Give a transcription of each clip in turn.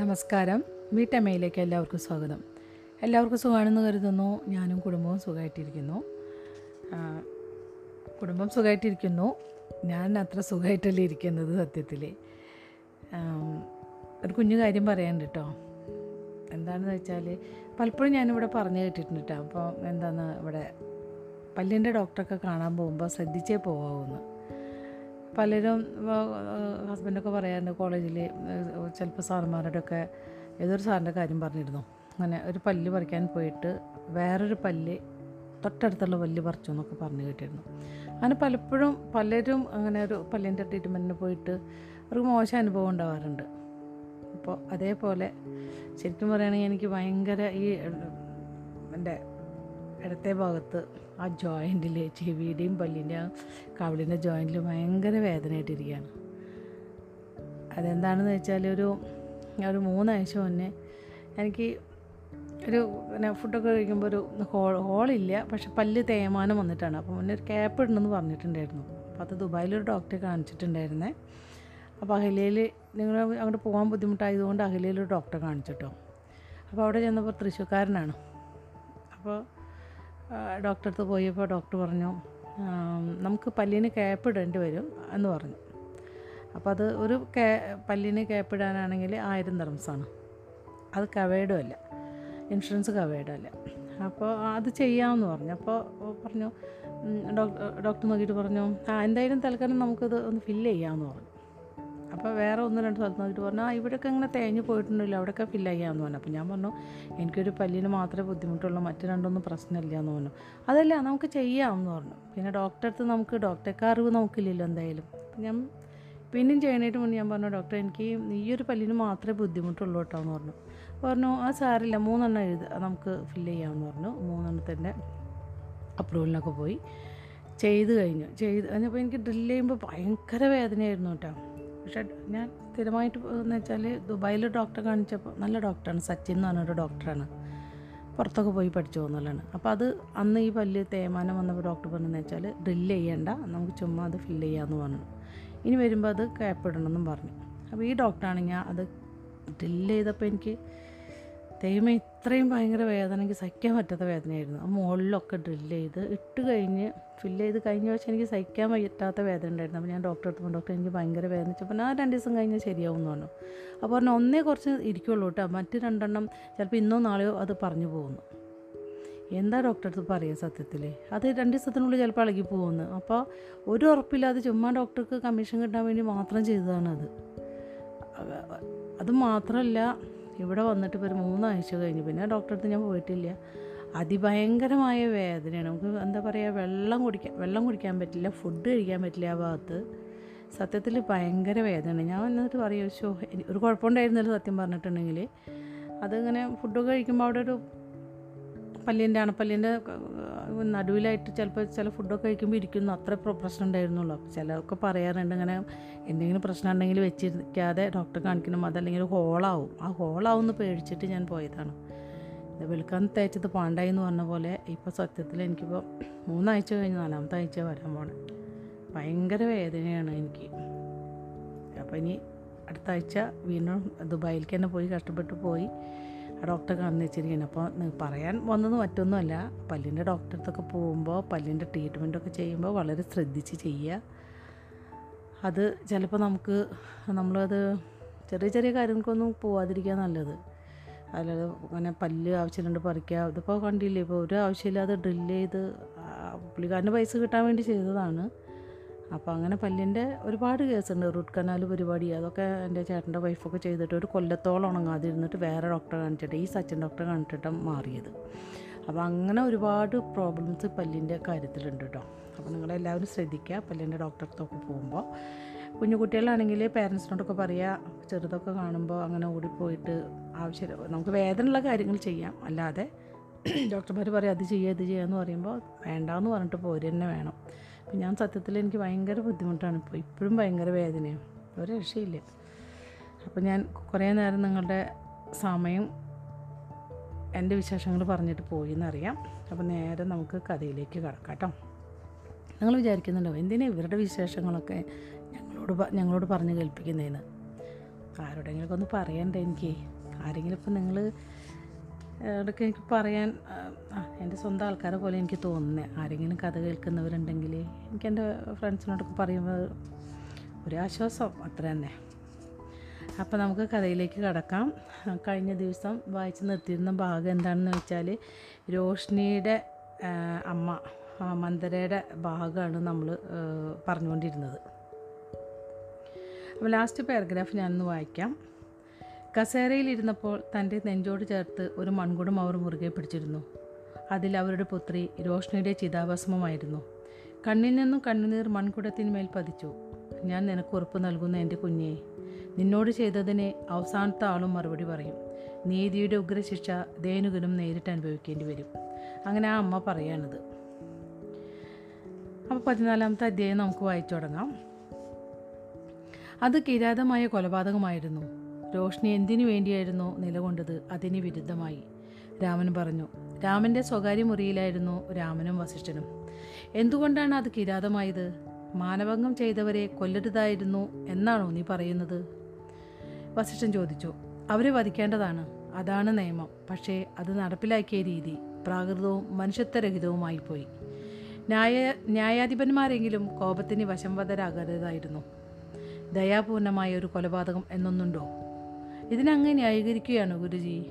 നമസ്കാരം. വീട്ടമ്മയിലേക്ക് എല്ലാവർക്കും സ്വാഗതം. എല്ലാവർക്കും സുഖമാണെന്ന് കരുതുന്നു. ഞാനും കുടുംബവും സുഖമായിട്ടിരിക്കുന്നു. കുടുംബം സുഖമായിട്ടിരിക്കുന്നു. ഞാൻ അത്ര സുഖമായിട്ടല്ല ഇരിക്കുന്നത് സത്യത്തിൽ ഒരു കുഞ്ഞു കാര്യം പറയാനുണ്ട് കേട്ടോ. എന്താണെന്ന് വെച്ചാൽ പലപ്പോഴും ഞാനിവിടെ പറഞ്ഞു കേട്ടിട്ടുണ്ട് കേട്ടോ. അപ്പോൾ എന്താണ് ഇവിടെ പല്ലിന്റെ ഡോക്ടറൊക്കെ കാണാൻ പോകുമ്പോൾ ശ്രദ്ധിച്ചേ പോകാവുന്നു. പലരും ഹസ്ബൻഡൊക്കെ പറയാറുണ്ട് കോളേജിൽ ചിലപ്പോൾ സാറന്മാരുടെ ഒക്കെ ഏതൊരു സാറിന്റെ കാര്യം പറഞ്ഞിരുന്നു. അങ്ങനെ ഒരു പല്ല് പറിക്കാൻ പോയിട്ട് വേറൊരു പല്ല് തൊട്ടടുത്തുള്ള പല്ല് പറിച്ചു എന്നൊക്കെ പറഞ്ഞു കേട്ടിരുന്നു. അങ്ങനെ പലപ്പോഴും പലരും അങ്ങനെ ഒരു പല്ലിന്റെ ട്രീറ്റ്മെന്റിന് പോയിട്ട് അവർക്ക് മോശം അനുഭവം ഉണ്ടാവാറുണ്ട്. അപ്പോൾ അതേപോലെ ശരിക്കും പറയുകയാണെങ്കിൽ എനിക്ക് ഭയങ്കര ഈ എന്റെ ഇടത്തെ ഭാഗത്ത് ആ ജോയിന്റിൽ ചെവിയുടെയും പല്ലിന്റെ കവിളിന്റെ ജോയിന്റിൽ ഭയങ്കര വേദനയായിട്ടിരിക്കുകയാണ്. അതെന്താണെന്ന് വെച്ചാൽ ഒരു ഒരു മൂന്നാഴ്ച മുന്നേ എനിക്ക് ഒരു പിന്നെ ഫുഡൊക്കെ കഴിക്കുമ്പോൾ ഒരു ഹോൾ ഹോളില്ല പക്ഷെ പല്ല് തേയ്മാനം വന്നിട്ടാണ്. അപ്പോൾ മുന്നേ ഒരു ക്യാപ്പ് ഇടണമെന്ന് പറഞ്ഞിട്ടുണ്ടായിരുന്നു. അപ്പോൾ അത് ദുബായിലൊരു ഡോക്ടറെ കാണിച്ചിട്ടുണ്ടായിരുന്നേ. അപ്പോൾ അഹലിയയിൽ നിങ്ങൾ അങ്ങോട്ട് പോകാൻ ബുദ്ധിമുട്ടായതുകൊണ്ട് അഹലിയയിൽ ഒരു ഡോക്ടറെ കാണിച്ചിട്ടോ. അപ്പോൾ അവിടെ ചെന്നപ്പോൾ തൃശ്ശൂർക്കാരനാണ്. അപ്പോൾ ഡോക്ടറെ അടുത്ത് പോയപ്പോൾ ഡോക്ടർ പറഞ്ഞു നമുക്ക് പല്ലിന് കേപ്പിടേണ്ടി വരും എന്ന് പറഞ്ഞു. അപ്പോൾ അത് ഒരു കേ പല്ലിന് കേപ്പിടാനാണെങ്കിൽ ആയിരം തെർമ്സാണ് അത് കവേഡും അല്ല. ഇൻഷുറൻസ് കവേഡും അല്ല. അപ്പോൾ അത് ചെയ്യാമെന്ന് പറഞ്ഞു. അപ്പോൾ പറഞ്ഞു ഡോക്ടർ ഡോക്ടർ നോക്കിയിട്ട് പറഞ്ഞു ആ എന്തായാലും തൽക്കാലം നമുക്കത് ഒന്ന് ഫില്ല് ചെയ്യാമെന്ന് പറഞ്ഞു. അപ്പോൾ വേറെ ഒന്ന് രണ്ട് സ്ഥലത്ത് നോക്കിയിട്ട് പറഞ്ഞു ആ ഇവിടെയൊക്കെ ഇങ്ങനെ തേഞ്ഞ് പോയിട്ടുണ്ടല്ലോ അവിടെയൊക്കെ ഫില്ല് പറഞ്ഞു. അപ്പോൾ ഞാൻ പറഞ്ഞു എനിക്കൊരു പല്ലിന് മാത്രമേ ബുദ്ധിമുട്ടുള്ളൂ മറ്റു രണ്ടൊന്നും പ്രശ്നമില്ല എന്ന് പറഞ്ഞു. അതല്ല നമുക്ക് ചെയ്യാമെന്ന് പറഞ്ഞു. പിന്നെ ഡോക്ടറെ അടുത്ത് നമുക്ക് ഡോക്ടർക്ക് അറിവ് നമുക്കില്ലല്ലോ എന്തായാലും. ഞാൻ പിന്നെയും ചെയ്യണേറ്റ് മുന്നേ ഞാൻ പറഞ്ഞു ഡോക്ടർ എനിക്ക് ഈ ഒരു പല്ലിന് മാത്രമേ ബുദ്ധിമുട്ടുള്ളൂ കേട്ടോ എന്ന് പറഞ്ഞു. പറഞ്ഞു ആ സാരില്ല മൂന്നെണ്ണം എഴുത നമുക്ക് ഫില്ല് ചെയ്യാമെന്ന് പറഞ്ഞു. മൂന്നെണ്ണത്തിന്റെ അപ്രൂവലിനൊക്കെ പോയി ചെയ്ത് കഴിഞ്ഞു. ചെയ്ത് കഴിഞ്ഞപ്പോൾ എനിക്ക് ഡ്രില്ല് ചെയ്യുമ്പോൾ ഭയങ്കര വേദനയായിരുന്നു കേട്ടോ. പക്ഷേ ഞാൻ സ്ഥിരമായിട്ട് എന്ന് വെച്ചാൽ ദുബായിൽ ഡോക്ടറെ കാണിച്ചപ്പോൾ നല്ല ഡോക്ടറാണ്. സച്ചിൻ എന്ന് പറഞ്ഞൊരു ഡോക്ടറാണ്. പുറത്തൊക്കെ പോയി പഠിച്ചു പോകുന്നതാണ്. അപ്പോൾ അത് അന്ന് ഈ പല്ല് തേമാനം വന്നപ്പോൾ ഡോക്ടർ പറഞ്ഞതെന്ന് വെച്ചാൽ ഡ്രില്ല് ചെയ്യേണ്ട നമുക്ക് ചുമ്മാ അത് ഫില്ല് ചെയ്യാമെന്ന് പറഞ്ഞു. ഇനി വരുമ്പോൾ അത് കേപ്പിടണമെന്നും പറഞ്ഞു. അപ്പോൾ ഈ ഡോക്ടറാണെങ്കിൽ അത് ഡ്രില്ല് ചെയ്തപ്പോൾ എനിക്ക് ദൈവമേ ഇത്രയും ഭയങ്കര വേദന എനിക്ക് സഹിക്കാൻ പറ്റാത്ത വേദനയായിരുന്നു. ആ മുകളിലൊക്കെ ഡ്രില്ല് ചെയ്ത് ഇട്ട് കഴിഞ്ഞ് ഫില്ല് ചെയ്ത് കഴിഞ്ഞ വെച്ചാൽ എനിക്ക് സഹിക്കാൻ പറ്റാത്ത വേദന ഉണ്ടായിരുന്നു. അപ്പോൾ ഞാൻ ഡോക്ടറെ അടുത്ത് ഡോക്ടർ എനിക്ക് ഭയങ്കര വേദന. വേദനിച്ചപ്പോൾ ഞാൻ രണ്ട് ദിവസം കഴിഞ്ഞാൽ ശരിയാവും എന്ന് പറഞ്ഞു. അപ്പോൾ പറഞ്ഞു ഒന്നേ കുറച്ച് ഇരിക്കുള്ളൂ കേട്ടോ. മറ്റ് രണ്ടെണ്ണം ചിലപ്പോൾ ഇന്നോ നാളെയോ അത് പറഞ്ഞു പോകുന്നു. എന്താ ഡോക്ടറെ അടുത്ത് പറയുക സത്യത്തിൽ അത് രണ്ട് ദിവസത്തിനുള്ളിൽ ചിലപ്പോൾ ഇളകി പോകുന്നു. അപ്പോൾ ഒരു ഉറപ്പില്ലാതെ ചുമ്മാ ഡോക്ടർക്ക് കമ്മീഷൻ കിട്ടാൻ വേണ്ടി മാത്രം ചെയ്തതാണത്. അത് മാത്രമല്ല ഇവിടെ വന്നിട്ട് ഇപ്പോൾ ഒരു മൂന്നാഴ്ച കഴിഞ്ഞു. പിന്നെ ഡോക്ടറെ അടുത്ത് ഞാൻ പോയിട്ടില്ല. അതിഭയങ്കരമായ വേദനയാണ്. നമുക്ക് എന്താ പറയുക വെള്ളം കുടിക്കാൻ വെള്ളം കുടിക്കാൻ പറ്റില്ല ഫുഡ് കഴിക്കാൻ പറ്റില്ല ആ ഭാഗത്ത്. സത്യത്തിൽ ഭയങ്കര വേദനയാണ്. ഞാൻ എന്നിട്ട് പറയും ഷോ ഒരു കുഴപ്പമുണ്ടായിരുന്നല്ലോ സത്യം പറഞ്ഞിട്ടുണ്ടെങ്കിൽ അതിങ്ങനെ ഫുഡൊക്കെ കഴിക്കുമ്പോൾ അവിടെ ഒരു പല്ലിന്റെ അണപ്പല്ലിന്റെ നടുവിലായിട്ട് ചിലപ്പോൾ ചില ഫുഡൊക്കെ കഴിക്കുമ്പോൾ ഇരിക്കുന്നു. അത്ര പ്ര- പ്രശ്നം ഉണ്ടായിരുന്നുള്ളൂ. അപ്പോൾ ചിലതൊക്കെ പറയാറുണ്ട് ഇങ്ങനെ എന്തെങ്കിലും പ്രശ്നം ഉണ്ടെങ്കിൽ വെച്ചിരിക്കാതെ ഡോക്ടറെ കാണിക്കണം. അതല്ലെങ്കിൽ ഹോളാവും. ആ ഹോളാവും പേടിച്ചിട്ട് ഞാൻ പോയതാണ്. ഇത് വെളുക്കാൻ തേച്ചത് പാണ്ടായി എന്ന് പറഞ്ഞ പോലെ ഇപ്പോൾ സത്യത്തിൽ എനിക്കിപ്പോൾ മൂന്നാഴ്ച കഴിഞ്ഞ് നാലാമത്തെ ആഴ്ച വരാൻ പോണേ. ഭയങ്കര വേദനയാണ് എനിക്ക്. അപ്പോൾ ഇനി അടുത്ത ആഴ്ച വീണ്ടും ദുബായിലേക്ക് തന്നെ പോയി കഷ്ടപ്പെട്ട് പോയി ആ ഡോക്ടറെ കാണുന്ന വെച്ചിരിക്കുന്നത് അപ്പോൾ പറയാൻ വന്നത് മറ്റൊന്നുമല്ല. പല്ലിന്റെ ഡോക്ടറെ അടുത്തൊക്കെ പോകുമ്പോൾ പല്ലിന്റെ ട്രീറ്റ്മെന്റൊക്കെ ചെയ്യുമ്പോൾ വളരെ ശ്രദ്ധിച്ച് ചെയ്യുക. അത് ചിലപ്പോൾ നമുക്ക് നമ്മളത് ചെറിയ ചെറിയ കാര്യങ്ങൾക്കൊന്നും പോവാതിരിക്കുക നല്ലത്. അല്ലാതെ അങ്ങനെ പല്ല് ആവശ്യമുണ്ട് പറിക്കുക ഇതിപ്പോൾ കണ്ടില്ലേ? ഇപ്പോൾ ഒരു ആവശ്യമില്ലാതെ ഡ്രില്ല് ചെയ്ത് പുള്ളിക്കാരന്റെ പൈസ കിട്ടാൻ വേണ്ടി ചെയ്തതാണ്. അപ്പോൾ അങ്ങനെ പല്ലിന്റെ ഒരുപാട് കേസുണ്ട് റൂട്ട് കനാൽ പരിപാടി അതൊക്കെ എന്റെ ചേട്ടന്റെ വൈഫൊക്കെ ചെയ്തിട്ട് ഒരു കൊല്ലത്തോളം ഉണങ്ങാതെ ഇരുന്നിട്ട് വേറെ ഡോക്ടറെ കാണിച്ചിട്ട് ഈ സച്ചിൻ ഡോക്ടറെ കാണിച്ചിട്ട് മാറിയത്. അപ്പോൾ അങ്ങനെ ഒരുപാട് പ്രോബ്ലംസ് പല്ലിന്റെ കാര്യത്തിലുണ്ട് കേട്ടോ അപ്പോൾ നിങ്ങളെല്ലാവരും ശ്രദ്ധിക്കുക പല്ലിന്റെ ഡോക്ടറെ അടുത്തൊക്കെ പോകുമ്പോൾ കുഞ്ഞു കുട്ടികളാണെങ്കിൽ പേരൻസിനോടൊക്കെ പറയുക ചെറുതൊക്കെ കാണുമ്പോൾ അങ്ങനെ ഓടിപ്പോയിട്ട് ആവശ്യം നമുക്ക് വേദനയുള്ള കാര്യങ്ങൾ ചെയ്യാം. അല്ലാതെ ഡോക്ടർമാർ പറയും അത് ചെയ്യുക ഇത് ചെയ്യുക എന്ന് പറയുമ്പോൾ വേണ്ടാന്ന് പറഞ്ഞിട്ട് പോര് തന്നെ വേണം. അപ്പം ഞാൻ സത്യത്തിൽ എനിക്ക് ഭയങ്കര ബുദ്ധിമുട്ടാണ്. ഇപ്പോൾ ഇപ്പോഴും ഭയങ്കര വേദനയാണ്. ഒരു രക്ഷയില്ല. അപ്പോൾ ഞാൻ കുറേ നേരം നിങ്ങളുടെ സമയം എന്റെ വിശേഷങ്ങൾ പറഞ്ഞിട്ട് പോയി എന്നറിയാം അപ്പോൾ നേരെ നമുക്ക് കഥയിലേക്ക് കടക്കാം കേട്ടോ. നിങ്ങൾ വിചാരിക്കുന്നുണ്ടോ എന്തിനാ ഇവരുടെ വിശേഷങ്ങളൊക്കെ ഞങ്ങളോട് ഞങ്ങളോട് പറഞ്ഞ് കേൾപ്പിക്കുന്നതിന് ആരോടെങ്കിലും ഒന്ന് പറയണ്ടേ എനിക്ക്? ആരെങ്കിലും ഇപ്പം നിങ്ങൾ ഇടയ്ക്ക് എനിക്ക് പറയാൻ എന്റെ സ്വന്തം ആൾക്കാരെ പോലെ എനിക്ക് തോന്നുന്നത് ആരെങ്കിലും കഥ കേൾക്കുന്നവരുണ്ടെങ്കിൽ എനിക്ക് എന്റെ ഫ്രണ്ട്സിനോടൊക്കെ പറയുമ്പോൾ ഒരു ആശ്വാസം അത്ര തന്നെ. അപ്പോൾ നമുക്ക് കഥയിലേക്ക് കടക്കാം. കഴിഞ്ഞ ദിവസം വായിച്ച് നിർത്തിയിരുന്ന ഭാഗം എന്താണെന്ന് വെച്ചാൽ രോഷ്നിയുടെ അമ്മ മന്ദരയുടെ ഭാഗമാണ് നമ്മൾ പറഞ്ഞുകൊണ്ടിരുന്നത്. അപ്പോൾ ലാസ്റ്റ് പാരഗ്രാഫ് ഞാനൊന്ന് വായിക്കാം. കസേരയിലിരുന്നപ്പോൾ തന്റെ നെഞ്ചോട് ചേർത്ത് ഒരു മൺകുടം അവർ മുറുകെ പിടിച്ചിരുന്നു. അതിൽ അവരുടെ പുത്രി രോഷ്ണിയുടെ ചിതാഭസ്മമായിരുന്നു. കണ്ണിൽ നിന്നും കണ്ണുനീർ മൺകുടത്തിന്മേൽ പതിച്ചു. ഞാൻ നിനക്ക് ഉറപ്പ് നൽകുന്ന എന്റെ കുഞ്ഞെ. നിന്നോട് ചെയ്തതിനെ അവസാനത്തെ ആളും മറുപടി പറയും. നീതിയുടെ ഉഗ്രശിക്ഷ ദേനുകനും നേരിട്ട് അനുഭവിക്കേണ്ടി വരും. അങ്ങനെ ആ അമ്മ പറയാണിത്. അപ്പോൾ പതിനാലാമത്തെ അധ്യായം നമുക്ക് വായിച്ചു തുടങ്ങാം. അത് കിരാതമായ കൊലപാതകമായിരുന്നു. രോഷ്നി എന്തിനു വേണ്ടിയായിരുന്നു നിലകൊണ്ടത് അതിന് വിരുദ്ധമായി. രാമൻ പറഞ്ഞു രാമന്റെ സ്വകാര്യ മുറിയിലായിരുന്നു രാമനും വസിഷ്ഠനും. എന്തുകൊണ്ടാണ് അത് കിരാതമായത്? മാനഭംഗം ചെയ്തവരെ കൊല്ലരുതായിരുന്നു എന്നാണോ നീ പറയുന്നത്? വസിഷ്ഠൻ ചോദിച്ചു അവരെ വധിക്കേണ്ടതാണ്. അതാണ് നിയമം. പക്ഷേ അത് നടപ്പിലാക്കിയ രീതി പ്രാകൃതവും മനുഷ്യത്വരഹിതവുമായി പോയി ന്യായ ന്യായാധിപന്മാരെങ്കിലും കോപത്തിന് വശംവതരാകരുതായിരുന്നു ദയാപൂർണമായ ഒരു കൊലപാതകം എന്നൊന്നുണ്ടോ? ഇതിനങ്ങ് ന്യായീകരിക്കുകയാണ് ഗുരുജി.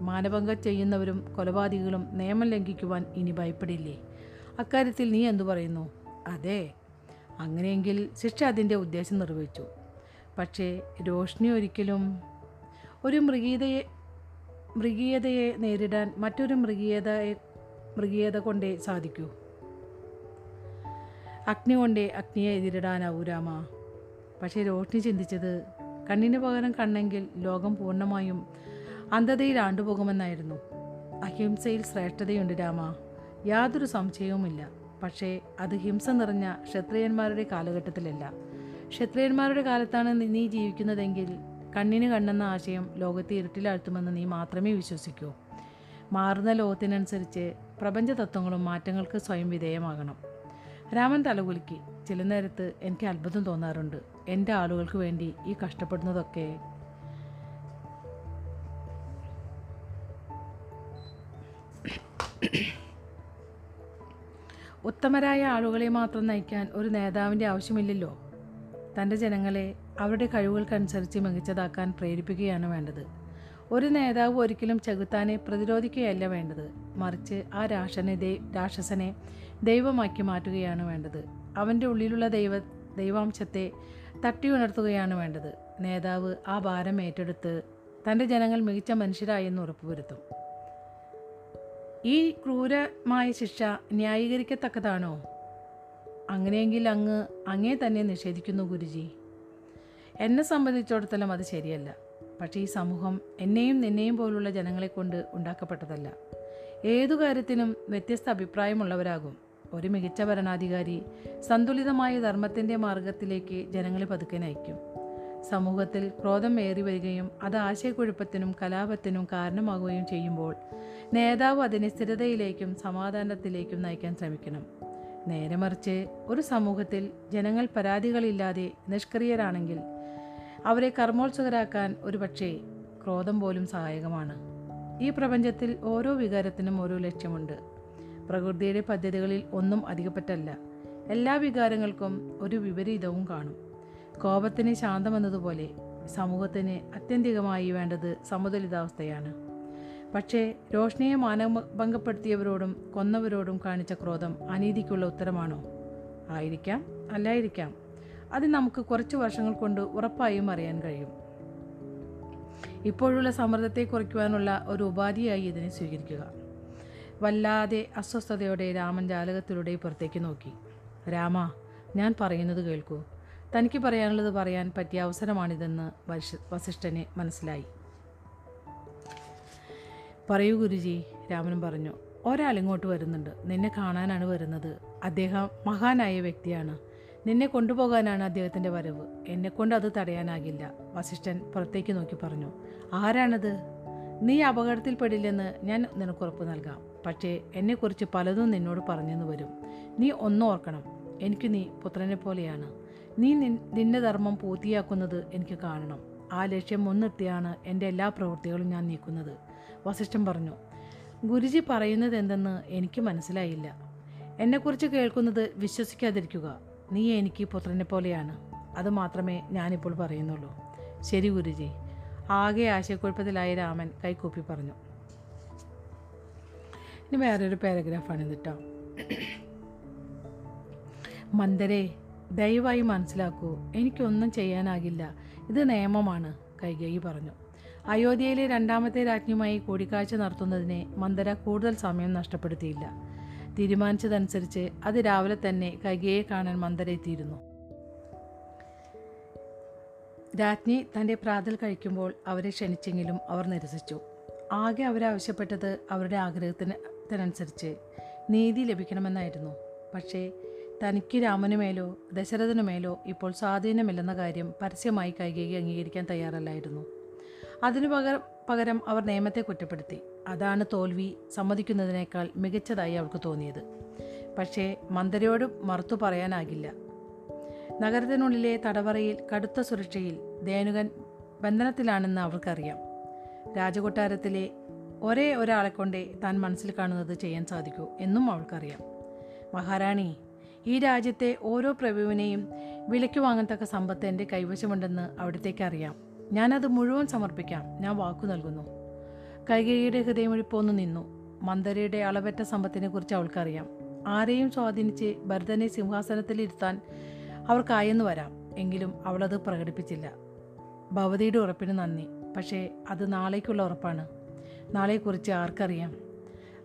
മാനഭംഗം ചെയ്യുന്നവരും കൊലപാതകികളും നിയമം ലംഘിക്കുവാൻ ഇനി ഭയപ്പെടില്ലേ? അക്കാര്യത്തിൽ നീ എന്തു പറയുന്നു? അതെ. അങ്ങനെയെങ്കിൽ ശിക്ഷ അതിന്റെ ഉദ്ദേശം നിർവഹിച്ചു. പക്ഷേ രോഷ്നി ഒരിക്കലും ഒരു മൃഗീയതയെ മൃഗീയതയെ നേരിടാൻ മറ്റൊരു മൃഗീയതയെ മൃഗീയത കൊണ്ടേ സാധിക്കൂ? അഗ്നി കൊണ്ടേ അഗ്നിയെ എതിരിടാനാവൂ രാമ. പക്ഷേ രോഷ്നി ചിന്തിച്ചത് കണ്ണിന് പകരം കണ്ണെങ്കിൽ ലോകം പൂർണമായും അന്ധതയിൽ ആണ്ടുപോകുമെന്നായിരുന്നു. അഹിംസയിൽ ശ്രേഷ്ഠതയുണ്ട് രാമ. യാതൊരു സംശയവുമില്ല. പക്ഷേ അത് ഹിംസ നിറഞ്ഞ ക്ഷത്രിയന്മാരുടെ കാലഘട്ടത്തിലല്ല. ക്ഷത്രിയന്മാരുടെ കാലത്താണ് നീ- ജീവിക്കുന്നതെങ്കിൽ കണ്ണിന് കണ്ണെന്ന ആശയം ലോകത്തെ ഇരുട്ടിലാഴ്ത്തുമെന്ന് നീ മാത്രമേ വിശ്വസിക്കൂ. മാറുന്ന ലോകത്തിനനുസരിച്ച് പ്രപഞ്ച തത്വങ്ങളും മാറ്റങ്ങൾക്ക് സ്വയം വിധേയമാകണം. രാമൻ തലകുലുക്കി. ചില നേരത്ത് എനിക്ക് അത്ഭുതം തോന്നാറുണ്ട്. എന്റെ ആളുകൾക്ക് വേണ്ടി ഈ കഷ്ടപ്പെടുന്നതൊക്കെ. ഉത്തമരായ ആളുകളെ മാത്രം നയിക്കാൻ ഒരു നേതാവിന്റെ ആവശ്യമില്ലല്ലോ. തന്റെ ജനങ്ങളെ അവരുടെ കഴിവുകൾക്കനുസരിച്ച് മികച്ചതാക്കാൻ പ്രേരിപ്പിക്കുകയാണ് വേണ്ടത്. ഒരു നേതാവ് ഒരിക്കലും ചെകുത്താനെ പ്രതിരോധിക്കുകയല്ല വേണ്ടത്. മറിച്ച് ആ രാക്ഷനെ ദൈ രാക്ഷസനെ ദൈവമാക്കി മാറ്റുകയാണ് വേണ്ടത്. അവന്റെ ഉള്ളിലുള്ള ദൈവ ദൈവാംശത്തെ തട്ടിയുണർത്തുകയാണ് വേണ്ടത്. നേതാവ് ആ ഭാരം ഏറ്റെടുത്ത് തന്റെ ജനങ്ങൾ മികച്ച മനുഷ്യരായെന്ന് ഉറപ്പുവരുത്തും. ഈ ക്രൂരമായ ശിക്ഷ ന്യായീകരിക്കത്തക്കതാണോ? അങ്ങനെയെങ്കിൽ അങ്ങ് അങ്ങേ തന്നെ നിഷേധിക്കുന്നു ഗുരുജി. എന്നെ സംബന്ധിച്ചിടത്തോളം അത് ശരിയല്ല. പക്ഷേ ഈ സമൂഹം എന്നെയും നിന്നെയും പോലുള്ള ജനങ്ങളെ കൊണ്ട് ഉണ്ടാക്കപ്പെട്ടതല്ല. ഏതു കാര്യത്തിനും വ്യത്യസ്ത അഭിപ്രായമുള്ളവരാകും. ഒരു മികച്ച ഭരണാധികാരി സന്തുലിതമായ ധർമ്മത്തിന്റെ മാർഗത്തിലേക്ക് ജനങ്ങളെ പതുക്കെ നയിക്കും. സമൂഹത്തിൽ ക്രോധം ഏറി വരികയും അത് ആശയക്കുഴപ്പത്തിനും കലാപത്തിനും കാരണമാകുകയും ചെയ്യുമ്പോൾ നേതാവ് അതിനെ സ്ഥിരതയിലേക്കും സമാധാനത്തിലേക്കും നയിക്കാൻ ശ്രമിക്കണം. നേരെ മറിച്ച് ഒരു സമൂഹത്തിൽ ജനങ്ങൾ പരാതികളില്ലാതെ നിഷ്ക്രിയരാണെങ്കിൽ അവരെ കർമ്മോത്സുകരാക്കാൻ ഒരുപക്ഷേ ക്രോധം പോലും സഹായകമാണ്. ഈ പ്രപഞ്ചത്തിൽ ഓരോ വികാരത്തിനും ഓരോ ലക്ഷ്യമുണ്ട്. പ്രകൃതിയുടെ പദ്ധതികളിൽ ഒന്നും അധികപ്പെട്ടല്ല. എല്ലാ വികാരങ്ങൾക്കും ഒരു വിപരീതവും കാണും. കോപത്തിന് ശാന്തമെന്നതുപോലെ സമൂഹത്തിന് അത്യന്തികമായി വേണ്ടത് സമതുലിതാവസ്ഥയാണ്. പക്ഷേ രോഷ്നിയെ മാനഭംഗപ്പെടുത്തിയവരോടും കൊന്നവരോടും കാണിച്ച ക്രോധം അനീതിക്കുള്ള ഉത്തരമാണോ? ആയിരിക്കാം അല്ലായിരിക്കാം. അത് നമുക്ക് കുറച്ച് വർഷങ്ങൾ കൊണ്ട് ഉറപ്പായും അറിയാൻ കഴിയും. ഇപ്പോഴുള്ള സമ്മർദ്ദത്തെ കുറയ്ക്കുവാനുള്ള ഒരു ഉപാധിയായി ഇതിനെ സ്വീകരിക്കുക. വല്ലാതെ അസ്വസ്ഥതയോടെ രാമൻ ജാലകത്തിലൂടെ പുറത്തേക്ക് നോക്കി. രാമ ഞാൻ പറയുന്നത് കേൾക്കൂ. തനിക്ക് പറയാനുള്ളത് പറയാൻ പറ്റിയ അവസരമാണിതെന്ന് വസിഷ്ഠന് മനസ്സിലായി. പറയൂ ഗുരുജി രാമൻ പറഞ്ഞു. ഒരാളിങ്ങോട്ട് വരുന്നുണ്ട്. നിന്നെ കാണാനാണ് വരുന്നത്. അദ്ദേഹം മഹാനായ വ്യക്തിയാണ്. നിന്നെ കൊണ്ടുപോകാനാണ് അദ്ദേഹത്തിന്റെ വരവ്. എന്നെക്കൊണ്ട് അത് തടയാനാകില്ല വസിഷ്ഠൻ പുറത്തേക്ക് നോക്കി പറഞ്ഞു. ആരാണത്? നീ അപകടത്തിൽപ്പെടില്ലെന്ന് ഞാൻ നിനക്കുറപ്പ് നൽകാം. പക്ഷേ എന്നെക്കുറിച്ച് പലതും നിന്നോട് പറഞ്ഞെന്ന് വരും. നീ ഒന്നോർക്കണം എനിക്ക് നീ പുത്രനെ പോലെയാണ്. നീ നിന്റെ ധർമ്മം പൂർത്തിയാക്കുന്നത് എനിക്ക് കാണണം. ആ ലക്ഷ്യം മുൻനിർത്തിയാണ് എന്റെ എല്ലാ പ്രവൃത്തികളും ഞാൻ നീക്കുന്നത്. വസിഷ്ഠം പറഞ്ഞു ഗുരുജി പറയുന്നത് എന്തെന്ന് എനിക്ക് മനസ്സിലായില്ല. എന്നെക്കുറിച്ച് കേൾക്കുന്നത് വിശ്വസിക്കാതിരിക്കുക. നീ എനിക്ക് പുത്രനെ പോലെയാണ്. അത് മാത്രമേ ഞാനിപ്പോൾ പറയുന്നുള്ളൂ. ശരി ഗുരുജി. ആകെ ആശയക്കുഴപ്പത്തിലായ രാമൻ കൈകൂപ്പി പറഞ്ഞു. ഇനി വേറൊരു പാരഗ്രാഫാണ് ഇത് കേട്ടോ മന്ദരെ ദയവായി മനസ്സിലാക്കൂ എനിക്കൊന്നും ചെയ്യാനാകില്ല. ഇത് നിയമമാണ് കൈകേയി പറഞ്ഞു. അയോധ്യയിലെ രണ്ടാമത്തെ രാജ്ഞിയുമായി കൂടിക്കാഴ്ച നടത്തുന്നതിന് മന്ദര കൂടുതൽ സമയം നഷ്ടപ്പെടുത്തിയില്ല. തീരുമാനിച്ചതനുസരിച്ച് അത് രാവിലെ തന്നെ കൈകയെ കാണാൻ മന്ദര എത്തിയിരുന്നു. രാജ്ഞി തന്റെ പ്രാതൽ കഴിക്കുമ്പോൾ അവരെ ക്ഷണിച്ചെങ്കിലും അവർ നിരസിച്ചു. ആകെ അവരാവശ്യപ്പെട്ടത് അവരുടെ ആഗ്രഹത്തിനനുസരിച്ച് നീതി ലഭിക്കണമെന്നായിരുന്നു. പക്ഷേ തനിക്ക് രാമനുമേലോ ദശരഥനുമേലോ ഇപ്പോൾ സ്വാധീനമില്ലെന്ന കാര്യം പരസ്യമായി കൈകേയി അംഗീകരിക്കാൻ തയ്യാറല്ലായിരുന്നു. അതിനു പകരം പകരം അവർ നിയമത്തെ കുറ്റപ്പെടുത്തി. അതാണ് തോൽവി സമ്മതിക്കുന്നതിനേക്കാൾ മികച്ചതായി അവൾക്ക് തോന്നിയത്. പക്ഷേ മന്ദരയോട് മറുത്തു പറയാനാകില്ല. നഗരത്തിനുള്ളിലെ തടവറയിൽ കടുത്ത സുരക്ഷയിൽ ധേനുകൻ ബന്ധനത്തിലാണെന്ന് അവൾക്കറിയാം രാജകൊട്ടാരത്തിലെ ഒരേ ഒരാളെ കൊണ്ടേ താൻ മനസ്സിൽ കാണുന്നത് ചെയ്യാൻ സാധിക്കൂ എന്നും അവൾക്കറിയാം. മഹാറാണി ഈ രാജ്യത്തെ ഓരോ പ്രഭുവിനെയും വിലയ്ക്ക് വാങ്ങത്തക്ക സമ്പത്ത് എന്റെ കൈവശമുണ്ടെന്ന് അവിടത്തേക്ക് അറിയാം. ഞാനത് മുഴുവൻ സമർപ്പിക്കാം. ഞാൻ വാക്കു നൽകുന്നു. കൈകയുടെ ഹൃദയമൊഴിപ്പൊന്നു നിന്നു. മന്ദരയുടെ അളവറ്റ സമ്പത്തിനെക്കുറിച്ച് അവൾക്കറിയാം. ആരെയും സ്വാധീനിച്ച് ഭരതനെ സിംഹാസനത്തിലിരുത്താൻ അവർക്കായെന്ന് വരാം. എങ്കിലും അവളത് പ്രകടിപ്പിച്ചില്ല. ഭവതിയുടെ ഉറപ്പിന് നന്ദി. പക്ഷേ അത് നാളേക്കുള്ള ഉറപ്പാണ്. നാളെക്കുറിച്ച് ആർക്കറിയാം?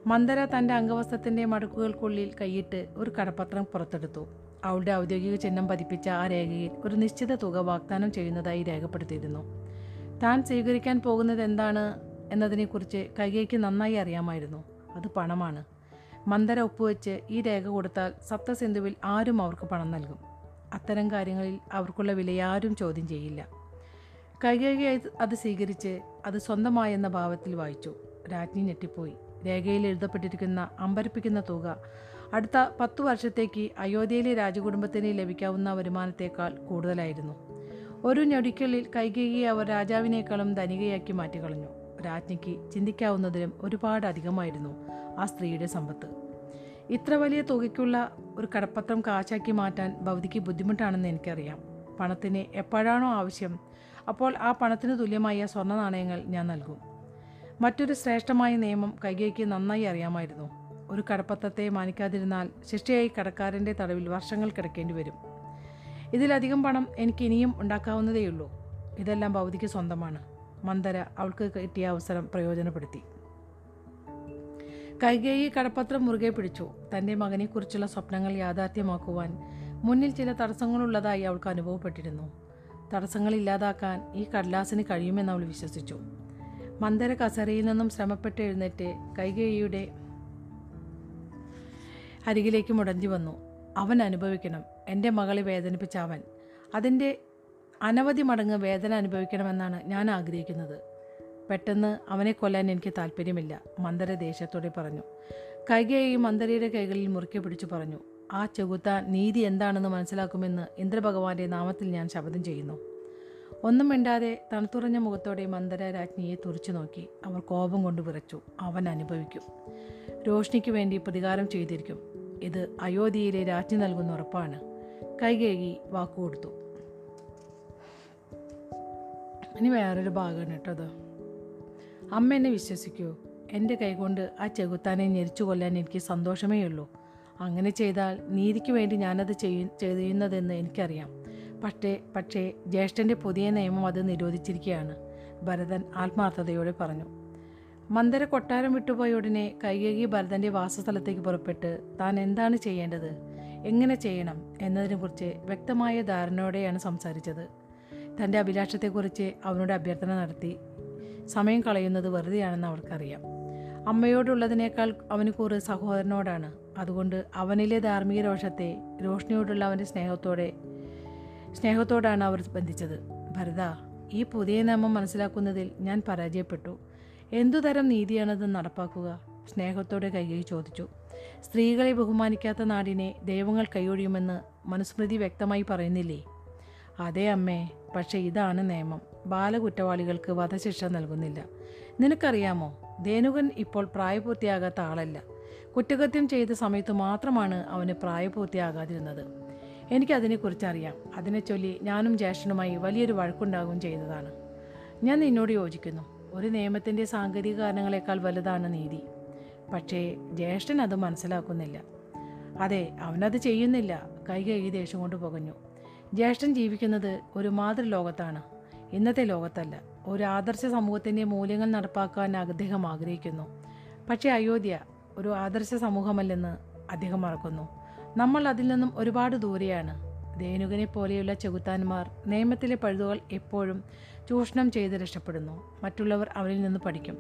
മന്ദര തന്റെ അംഗവസ്ത്രത്തിന്റെ മടക്കുകൾക്കുള്ളിൽ കൈയിട്ട് ഒരു കടപ്പത്രം പുറത്തെടുത്തു. അവളുടെ ഔദ്യോഗിക ചിഹ്നം പതിപ്പിച്ച ആ രേഖയിൽ ഒരു നിശ്ചിത തുക വാഗ്ദാനം ചെയ്യുന്നതായി രേഖപ്പെടുത്തിയിരുന്നു. താൻ സ്വീകരിക്കാൻ പോകുന്നത് എന്താണ് എന്നതിനെക്കുറിച്ച് കൈകൈക്ക് നന്നായി അറിയാമായിരുന്നു. അത് പണമാണ്. മന്ദര ഒപ്പുവെച്ച് ഈ രേഖ കൊടുത്താൽ സപ്തസിന്ധുവിൽ ആരും അവർക്ക് പണം നൽകും. അത്തരം കാര്യങ്ങളിൽ അവർക്കുള്ള വിലയാരും ചോദ്യം ചെയ്യില്ല. കൈകേകി അത് സ്വീകരിച്ച് അത് സ്വന്തമായെന്ന ഭാവത്തിൽ വായിച്ചു. രാജ്ഞി ഞെട്ടിപ്പോയി. രേഖയിൽ എഴുതപ്പെട്ടിരിക്കുന്ന അമ്പരപ്പിക്കുന്ന തുക അടുത്ത പത്തു വർഷത്തേക്ക് അയോധ്യയിലെ രാജകുടുംബത്തിന് ലഭിക്കാവുന്ന വരുമാനത്തേക്കാൾ കൂടുതലായിരുന്നു. ഒരു ഞൊടിക്കലിൽ കൈകേകിയെ അവർ രാജാവിനേക്കാളും ധനികയാക്കി മാറ്റിക്കളഞ്ഞു. രാജ്ഞിക്ക് ചിന്തിക്കാവുന്നതിലും ഒരുപാട് അധികമായിരുന്നു ആ സ്ത്രീയുടെ സമ്പത്ത്. ഇത്ര വലിയ തുകയ്ക്കുള്ള ഒരു കടപ്പത്രം കാശാക്കി മാറ്റാൻ ഭൗതിക്ക് ബുദ്ധിമുട്ടാണെന്ന് എനിക്കറിയാം. പണത്തിന് എപ്പോഴാണോ ആവശ്യം അപ്പോൾ ആ പണത്തിന് തുല്യമായ സ്വർണ നാണയങ്ങൾ ഞാൻ നൽകും. മറ്റൊരു ശ്രേഷ്ഠമായ നിയമം കൈകൈക്ക് നന്നായി അറിയാമായിരുന്നു. ഒരു കടപ്പത്രത്തെ മാനിക്കാതിരുന്നാൽ ശിക്ഷയായി കടക്കാരന്റെ തടവിൽ വർഷങ്ങൾ കിടക്കേണ്ടി വരും. ഇതിലധികം പണം എനിക്ക് ഇനിയും ഉണ്ടാക്കാവുന്നതേയുള്ളൂ. ഇതെല്ലാം ഭൗതിക്ക് സ്വന്തമാണ്. മന്ദര അവൾക്ക് കിട്ടിയ അവസരം പ്രയോജനപ്പെടുത്തി. കൈകേയി കടപ്പത്രം മുറുകെ പിടിച്ചു. തന്റെ മകനെക്കുറിച്ചുള്ള സ്വപ്നങ്ങൾ യാഥാർത്ഥ്യമാക്കുവാൻ മുന്നിൽ ചില തടസ്സങ്ങളുള്ളതായി അവൾക്ക് അനുഭവപ്പെട്ടിരുന്നു. തടസ്സങ്ങൾ ഇല്ലാതാക്കാൻ ഈ കടലാസിന് കഴിയുമെന്ന് അവൾ വിശ്വസിച്ചു. മന്ദര കസരയിൽ നിന്നും ശ്രമപ്പെട്ട് എഴുന്നേറ്റ് കൈകേയിയുടെ അരികിലേക്ക് മുടന്തി വന്നു. അവൻ അനുഭവിക്കണം. എന്റെ മകളെ വേദനിപ്പിച്ച അവൻ. അതിന്റെ അനവധി മടങ്ങ് വേദന അനുഭവിക്കണമെന്നാണ് ഞാൻ ആഗ്രഹിക്കുന്നത്. പെട്ടെന്ന് അവനെ കൊല്ലാൻ എനിക്ക് താല്പര്യമില്ല മന്ദര ദേഷ്യത്തോടെ പറഞ്ഞു. കൈകേയി മന്ദരയുടെ കൈകളിൽ മുറുക്കി പിടിച്ചു പറഞ്ഞു. ആ ചെകുത്താൻ നീതി എന്താണെന്ന് മനസ്സിലാക്കുമെന്ന് ഇന്ദ്രഭഗവാന്റെ നാമത്തിൽ ഞാൻ ശപഥം ചെയ്യുന്നു. ഒന്നും മിണ്ടാതെ തണുത്തുറഞ്ഞ മുഖത്തോടെ മന്ദര രാജ്ഞിയെ തുറച്ചു നോക്കി അവർ കോപം കൊണ്ട് വിറച്ചു. അവൻ അനുഭവിക്കും. രോഷ്ണിക്ക് വേണ്ടി പ്രതികാരം ചെയ്തിരിക്കും. ഇത് അയോധ്യയിലെ രാജ്ഞി നൽകുന്ന ഉറപ്പാണ്. കൈകേകി വാക്കുകൊടുത്തു ഇനി വേറൊരു ഭാഗമാണ് കേട്ടോ അത്. അമ്മ എന്നെ വിശ്വസിക്കൂ. എന്റെ കൈകൊണ്ട് ആ ചെകുത്താനെ ഞെരിച്ചു കൊല്ലാൻ എനിക്ക് സന്തോഷമേ ഉള്ളൂ അങ്ങനെ ചെയ്താൽ നീതിക്ക് വേണ്ടി ഞാനത് ചെയ്യ ചെയ്യുന്നതെന്ന് എനിക്കറിയാം. പക്ഷേ പക്ഷേ ജ്യേഷ്ഠന്റെ പുതിയ നിയമം അത് നിരോധിച്ചിരിക്കുകയാണ്. ഭരതൻ ആത്മാർത്ഥതയോടെ പറഞ്ഞു. മന്ദര കൊട്ടാരം വിട്ടുപോയ ഉടനെ കൈകകി ഭരതന്റെ വാസസ്ഥലത്തേക്ക് പുറപ്പെട്ട് താൻ എന്താണ് ചെയ്യേണ്ടത്? എങ്ങനെ ചെയ്യണം എന്നതിനെക്കുറിച്ച് വ്യക്തമായ ധാരണയോടെയാണ് സംസാരിച്ചത്. തന്റെ അഭിലാഷത്തെക്കുറിച്ച് അവനോട് അഭ്യർത്ഥന നടത്തി. സമയം കളയുന്നത് വെറുതെയാണെന്ന് അവൾക്കറിയാം. അമ്മയോടുള്ളതിനേക്കാൾ അവന് കൂറ് സഹോദരനോടാണ്. അതുകൊണ്ട് അവനിലെ ധാർമ്മിക രോഷത്തെ രോഷിനിയോടുള്ള അവന്റെ സ്നേഹത്തോടെ സ്നേഹത്തോടാണ് അവർ ബന്ധിച്ചത്. ഭരത ഈ പുതിയ നിയമം മനസ്സിലാക്കുന്നതിൽ ഞാൻ പരാജയപ്പെട്ടു. എന്തുതരം നീതിയാണത് നടപ്പാക്കുക? സ്നേഹത്തോടെ കൈകൈ ചോദിച്ചു. സ്ത്രീകളെ ബഹുമാനിക്കാത്ത നാടിനെ ദൈവങ്ങൾ കൈയൊഴിയുമെന്ന് മനുസ്മൃതി വ്യക്തമായി പറയുന്നില്ലേ? അതേ അമ്മേ പക്ഷേ ഇതാണ് നിയമം. ബാലകുറ്റവാളികൾക്ക് വധശിക്ഷ നൽകുന്നില്ല. നിനക്കറിയാമോ? ധേനുകൻ ഇപ്പോൾ പ്രായപൂർത്തിയാകാത്ത ആളല്ല. കുറ്റകൃത്യം ചെയ്ത സമയത്ത് മാത്രമാണ് അവന് പ്രായപൂർത്തിയാകാതിരുന്നത്. എനിക്കതിനെക്കുറിച്ച് അറിയാം അതിനെ ചൊല്ലി ഞാനും ജ്യേഷ്ഠനുമായി വലിയൊരു വഴക്കുണ്ടാകും ചെയ്തതാണ്. ഞാൻ നിന്നോട് യോജിക്കുന്നു. ഒരു നിയമത്തിന്റെ സാങ്കേതിക കാരണങ്ങളെക്കാൾ വലുതാണ് നീതി. പക്ഷേ ജ്യേഷ്ഠൻ അത് മനസ്സിലാക്കുന്നില്ല. അതെ അവനത് ചെയ്യുന്നില്ല. കൈകൈ ദേഷ്യം കൊണ്ട് പുകഞ്ഞു. ജ്യേഷ്ഠൻ ജീവിക്കുന്നത് ഒരു മാതൃലോകത്താണ് ഇന്നത്തെ ലോകത്തല്ല. ഒരു ആദർശ സമൂഹത്തിന്റെ മൂല്യങ്ങൾ നടപ്പാക്കാൻ അദ്ദേഹം ആഗ്രഹിക്കുന്നു. പക്ഷേ അയോധ്യ ഒരു ആദർശ സമൂഹമല്ലെന്ന് അദ്ദേഹം മറക്കുന്നു. നമ്മൾ അതിൽ നിന്നും ഒരുപാട് ദൂരെയാണ്. ദേനുകനെ പോലെയുള്ള ചെകുത്താന്മാർ നിയമത്തിലെ പഴുതുകൾ എപ്പോഴും ചൂഷണം ചെയ്ത് രക്ഷപ്പെടുന്നു. മറ്റുള്ളവർ അവരിൽ നിന്ന് പഠിക്കും.